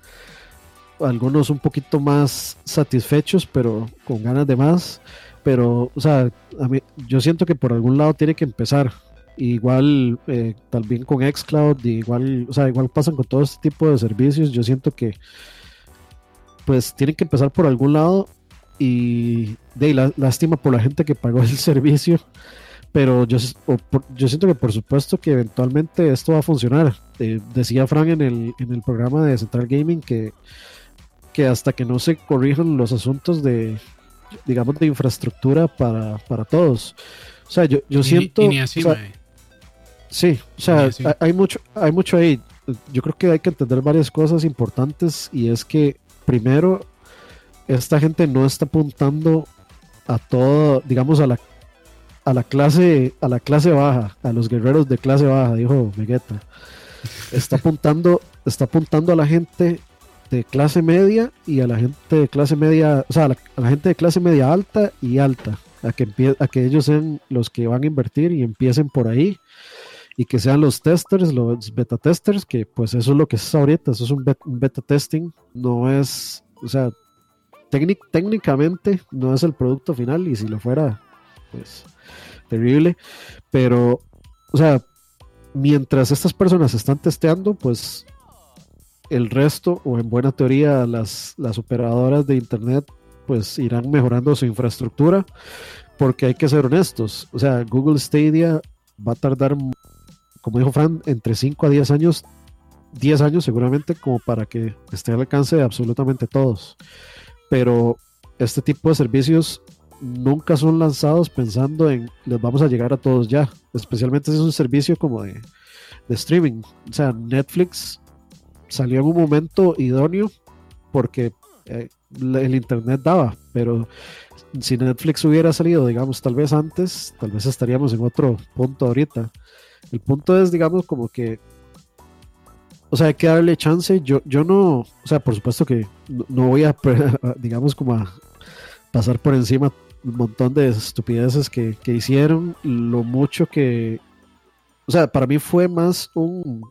algunos un poquito más satisfechos pero con ganas de más pero, o sea, a mí, yo siento que por algún lado tiene que empezar. Igual, eh, también con Xcloud, igual, o sea, igual pasan con todo este tipo de servicios. Yo siento que, pues, tienen que empezar por algún lado y de la, lástima por la gente que pagó el servicio, pero yo, yo siento que por supuesto que eventualmente esto va a funcionar. Eh, decía Frank en el, en el programa de Central Gaming que, que hasta que no se corrijan los asuntos de, digamos, de infraestructura para, para todos. O sea, yo, yo siento... sí, o sea, hay, mucho, hay mucho ahí. Yo creo que hay que entender varias cosas importantes y es que primero, esta gente no está apuntando a todo, digamos, a la a la clase, a la clase baja, a los guerreros de clase baja, dijo Vegeta. Está apuntando, está apuntando a la gente de clase media y a la gente de clase media, o sea, a la, gente de clase media alta y alta, a que, a que ellos sean los que van a invertir y empiecen por ahí y que sean los testers, los beta testers, que pues eso es lo que es ahorita, eso es un beta, testing, no es, o sea, técnicamente no es el producto final y si lo fuera, pues terrible, pero, o sea, mientras estas personas están testeando, pues el resto, o en buena teoría las, las operadoras de Internet, pues irán mejorando su infraestructura, porque hay que ser honestos, o sea, Google Stadia va a tardar, como dijo Fran, entre 5 a 10 años, 10 años seguramente, como para que esté al alcance de absolutamente todos. Pero este tipo de servicios nunca son lanzados pensando en les vamos a llegar a todos ya, especialmente si es un servicio como de, streaming. O sea, Netflix salió en un momento idóneo porque eh, el internet daba, pero si Netflix hubiera salido, digamos, tal vez antes, tal vez estaríamos en otro punto ahorita. El punto es, digamos, como que, o sea, hay que darle chance. Yo, yo no, o sea, por supuesto que no voy a, digamos, como a pasar por encima un montón de estupideces que, hicieron, lo mucho que... O sea, para mí fue más un,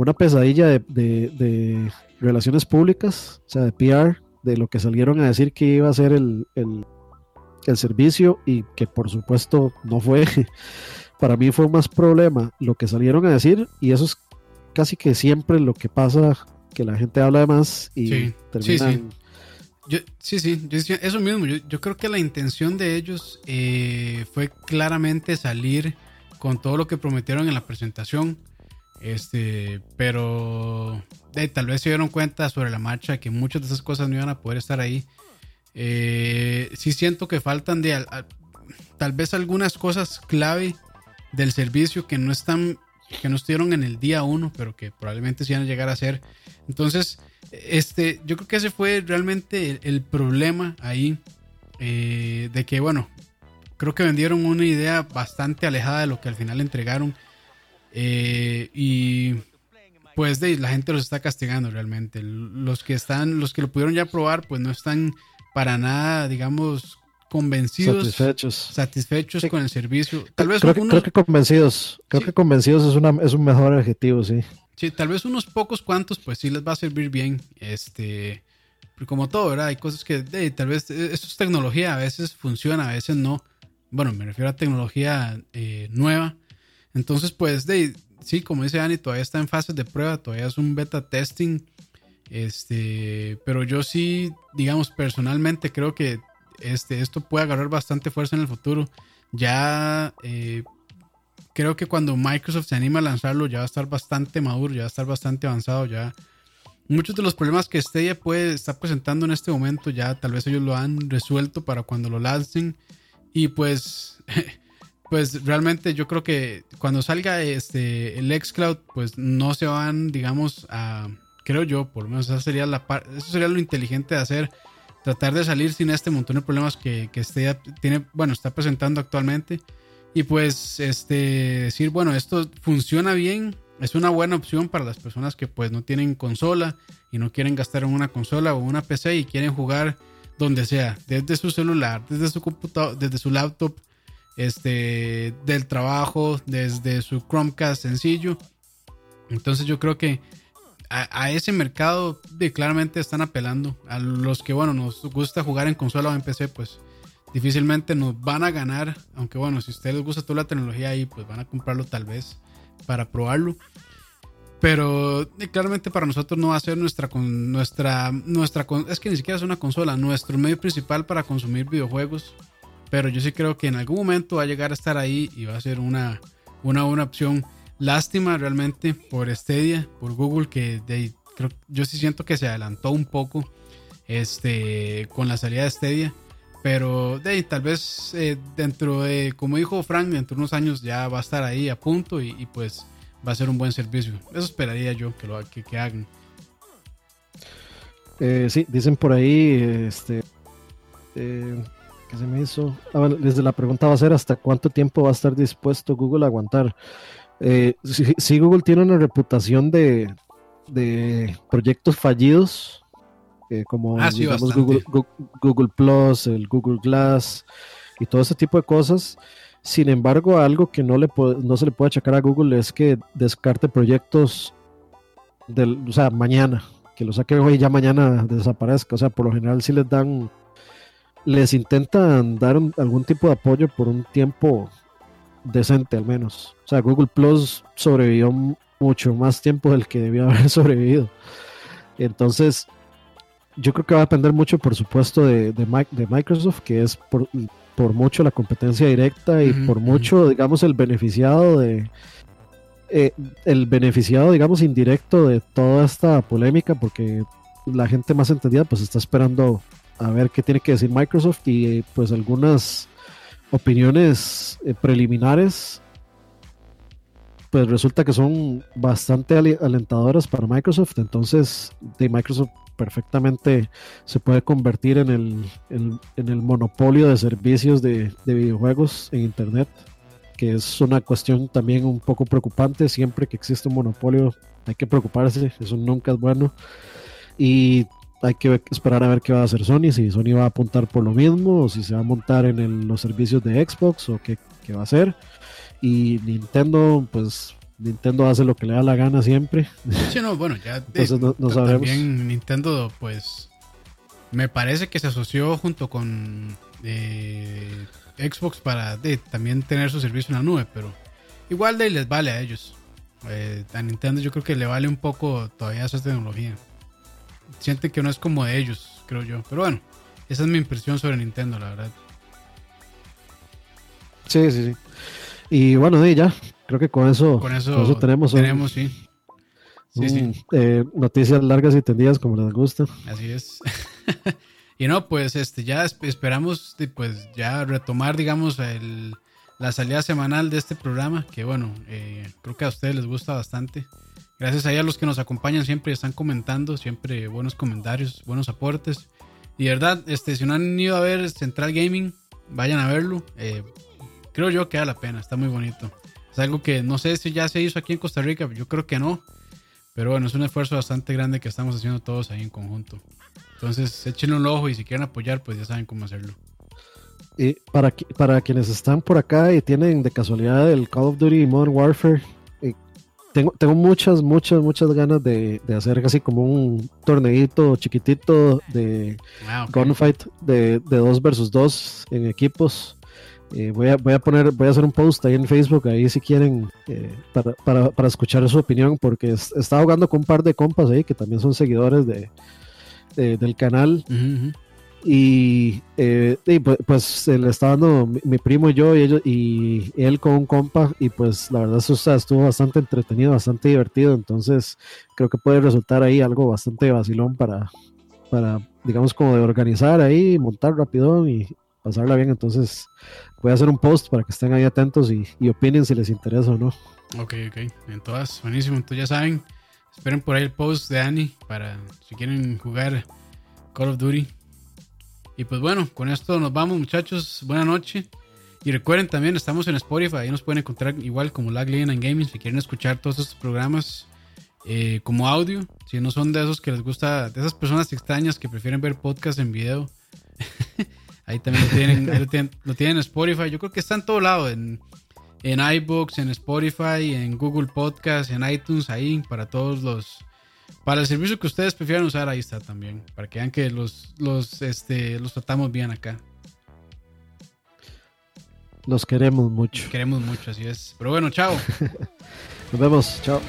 una pesadilla de, relaciones públicas, o sea, de PR, de lo que salieron a decir que iba a ser el, el, el servicio y que por supuesto no fue. Para mí fue más problema lo que salieron a decir y eso es casi que siempre lo que pasa, que la gente habla de más y terminan sí, sí, eso mismo. Yo, creo que la intención de ellos eh, fue claramente salir con todo lo que prometieron en la presentación. Este, pero tal vez se dieron cuenta sobre la marcha que muchas de esas cosas no iban a poder estar ahí. Eh, sí siento que faltan de tal vez algunas cosas clave del servicio que no están, que no estuvieron en el día uno, pero que probablemente se van a llegar a ser. Entonces, este, yo creo que ese fue realmente el, problema ahí. Eh, de que, bueno, creo que vendieron una idea bastante alejada de lo que al final entregaron. Eh, y pues de, la gente los está castigando realmente. Los que están, los que lo pudieron ya probar, pues no están para nada, digamos, convencidos, satisfechos, satisfechos con el servicio. Tal vez creo, que convencidos, creo que convencidos es, una, es un mejor adjetivo, sí. Sí, tal vez unos pocos cuantos, pues sí les va a servir bien. Este, como todo, ¿verdad? Hay cosas que tal vez eh, esto es tecnología, a veces funciona, a veces no. Bueno, me refiero a tecnología eh, nueva. Entonces, pues, de, sí, como dice Ani, todavía está en fase de prueba, todavía es un beta testing. Este, pero yo sí, digamos, personalmente creo que este, esto puede agarrar bastante fuerza en el futuro. Ya eh, creo que cuando Microsoft se anima a lanzarlo ya va a estar bastante maduro, ya va a estar bastante avanzado, ya muchos de los problemas que Stadia puede estar presentando en este momento ya tal vez ellos lo han resuelto para cuando lo lancen y pues pues realmente yo creo que cuando salga este el xCloud pues no se van digamos a creo yo por lo menos sería la eso sería lo inteligente de hacer tratar de salir sin este montón de problemas que, que tiene bueno está presentando actualmente. Y pues este decir, bueno, esto funciona bien, es una buena opción para las personas que pues no tienen consola y no quieren gastar en una consola o una PC y quieren jugar donde sea, desde su celular, desde su computador, desde su laptop, este, del trabajo, desde su Chromecast sencillo. Entonces yo creo que a, ese mercado de, claramente están apelando. A los que, bueno, nos gusta jugar en consola o en PC, pues difícilmente nos van a ganar. Aunque bueno, si a ustedes les gusta toda la tecnología ahí, pues van a comprarlo tal vez para probarlo. Pero claramente para nosotros no va a ser nuestra nuestra nuestra es que ni siquiera es una consola, nuestro medio principal para consumir videojuegos. Pero yo sí creo que en algún momento va a llegar a estar ahí y va a ser una, una buena opción. Lástima realmente por Stadia, por Google, que de, yo sí siento que se adelantó un poco este, con la salida de Stadia. Pero de, tal vez eh, dentro de, como dijo Frank, dentro de unos años ya va a estar ahí a punto y, pues va a ser un buen servicio. Eso esperaría yo que lo que hagan. Eh, sí, dicen por ahí, este, eh, ¿qué se me hizo? Ah, desde la pregunta va a ser hasta cuánto tiempo va a estar dispuesto Google a aguantar. Eh, si, Google tiene una reputación de, de proyectos fallidos, eh, como ah, Google, Google, Plus, el Google Glass y todo ese tipo de cosas. Sin embargo, algo que no, le no se le puede achacar a Google es que descarte proyectos del, o sea, mañana, que lo saque hoy y ya mañana desaparezca. O sea, por lo general si les dan, les intentan dar algún tipo de apoyo por un tiempo decente al menos. O sea, Google Plus sobrevivió mucho más tiempo del que debía haber sobrevivido. Entonces, yo creo que va a depender mucho, por supuesto, de, de, Microsoft, que es por, por, mucho la competencia directa y por mucho, digamos, el beneficiado de... Eh, el beneficiado, digamos, indirecto de toda esta polémica, porque la gente más entendida pues está esperando a ver qué tiene que decir Microsoft y pues algunas opiniones eh, preliminares pues resulta que son bastante alentadoras para Microsoft entonces de Microsoft perfectamente se puede convertir en el, en, el monopolio de servicios de, videojuegos en Internet, que es una cuestión también un poco preocupante. Siempre que existe un monopolio hay que preocuparse, eso nunca es bueno. Y hay que esperar a ver qué va a hacer Sony, si Sony va a apuntar por lo mismo, o si se va a montar en los servicios de Xbox, o qué, qué va a hacer. Y Nintendo, pues Nintendo hace lo que le da la gana siempre. Sí, no, bueno, ya Entonces no, sabemos. También Nintendo, pues, me parece que se asoció junto con eh, Xbox para también tener su servicio en la nube, pero igual de les vale a ellos. Eh, a Nintendo yo creo que le vale un poco todavía esa tecnología. Siente que no es como de ellos, creo yo. Pero bueno, esa es mi impresión sobre Nintendo, la verdad. Sí, sí, sí. Y bueno, ya, creo que con eso, con eso, tenemos, tenemos sí. Eh, noticias largas y tendidas como les gusta. Así es. y no, pues este ya esperamos pues ya retomar, digamos, el, la salida semanal de este programa, que bueno, eh, creo que a ustedes les gusta bastante. Gracias a, los que nos acompañan siempre, están comentando, siempre buenos comentarios, buenos aportes. Y verdad, este, si no han ido a ver Central Gaming, vayan a verlo. Eh, creo yo que da la pena, está muy bonito. Es algo que no sé si ya se hizo aquí en Costa Rica, yo creo que no. Pero bueno, es un esfuerzo bastante grande que estamos haciendo todos ahí en conjunto. Entonces, échenle un ojo y si quieren apoyar, pues ya saben cómo hacerlo. Y para, para quienes están por acá y tienen de casualidad el Call of Duty Modern Warfare, tengo, tengo muchas, muchas, muchas ganas de, hacer casi como un torneito chiquitito de ah, gunfight de, de dos versus dos en equipos. Eh, voy, a, voy a poner, voy a hacer un post ahí en Facebook, ahí si quieren, eh, para, para, para, escuchar su opinión, porque estaba jugando con un par de compas ahí que también son seguidores de, del canal. Y, eh, pues, pues, le estaba dando mi, primo y yo y, ellos, y él con un compa y pues la verdad eso estuvo bastante entretenido, bastante divertido, entonces creo que puede resultar ahí algo bastante vacilón para, para digamos como de organizar ahí, montar rápido y pasarla bien, entonces voy a hacer un post para que estén ahí atentos y, opinen si les interesa o no. Ok, ok. En todas, buenísimo. Entonces ya saben, esperen por ahí el post de Annie para si quieren jugar Call of Duty. Y pues bueno, con esto nos vamos muchachos. Buena noche. Y recuerden también, estamos en Spotify. Ahí nos pueden encontrar igual como Lag Legend and Gaming. Si quieren escuchar todos estos programas eh, como audio. Si no son de esos que les gusta, de esas personas extrañas que prefieren ver podcast en video. Ahí también lo tienen, lo tienen, en Spotify. Yo creo que está en todo lado, en, en iBooks, en Spotify, en Google Podcast, en iTunes, ahí para todos los para el servicio que ustedes prefieran usar, ahí está también, para que vean que los los este los tratamos bien acá. Los queremos mucho. queremos mucho, así es. Pero bueno, chao. Nos vemos, chao.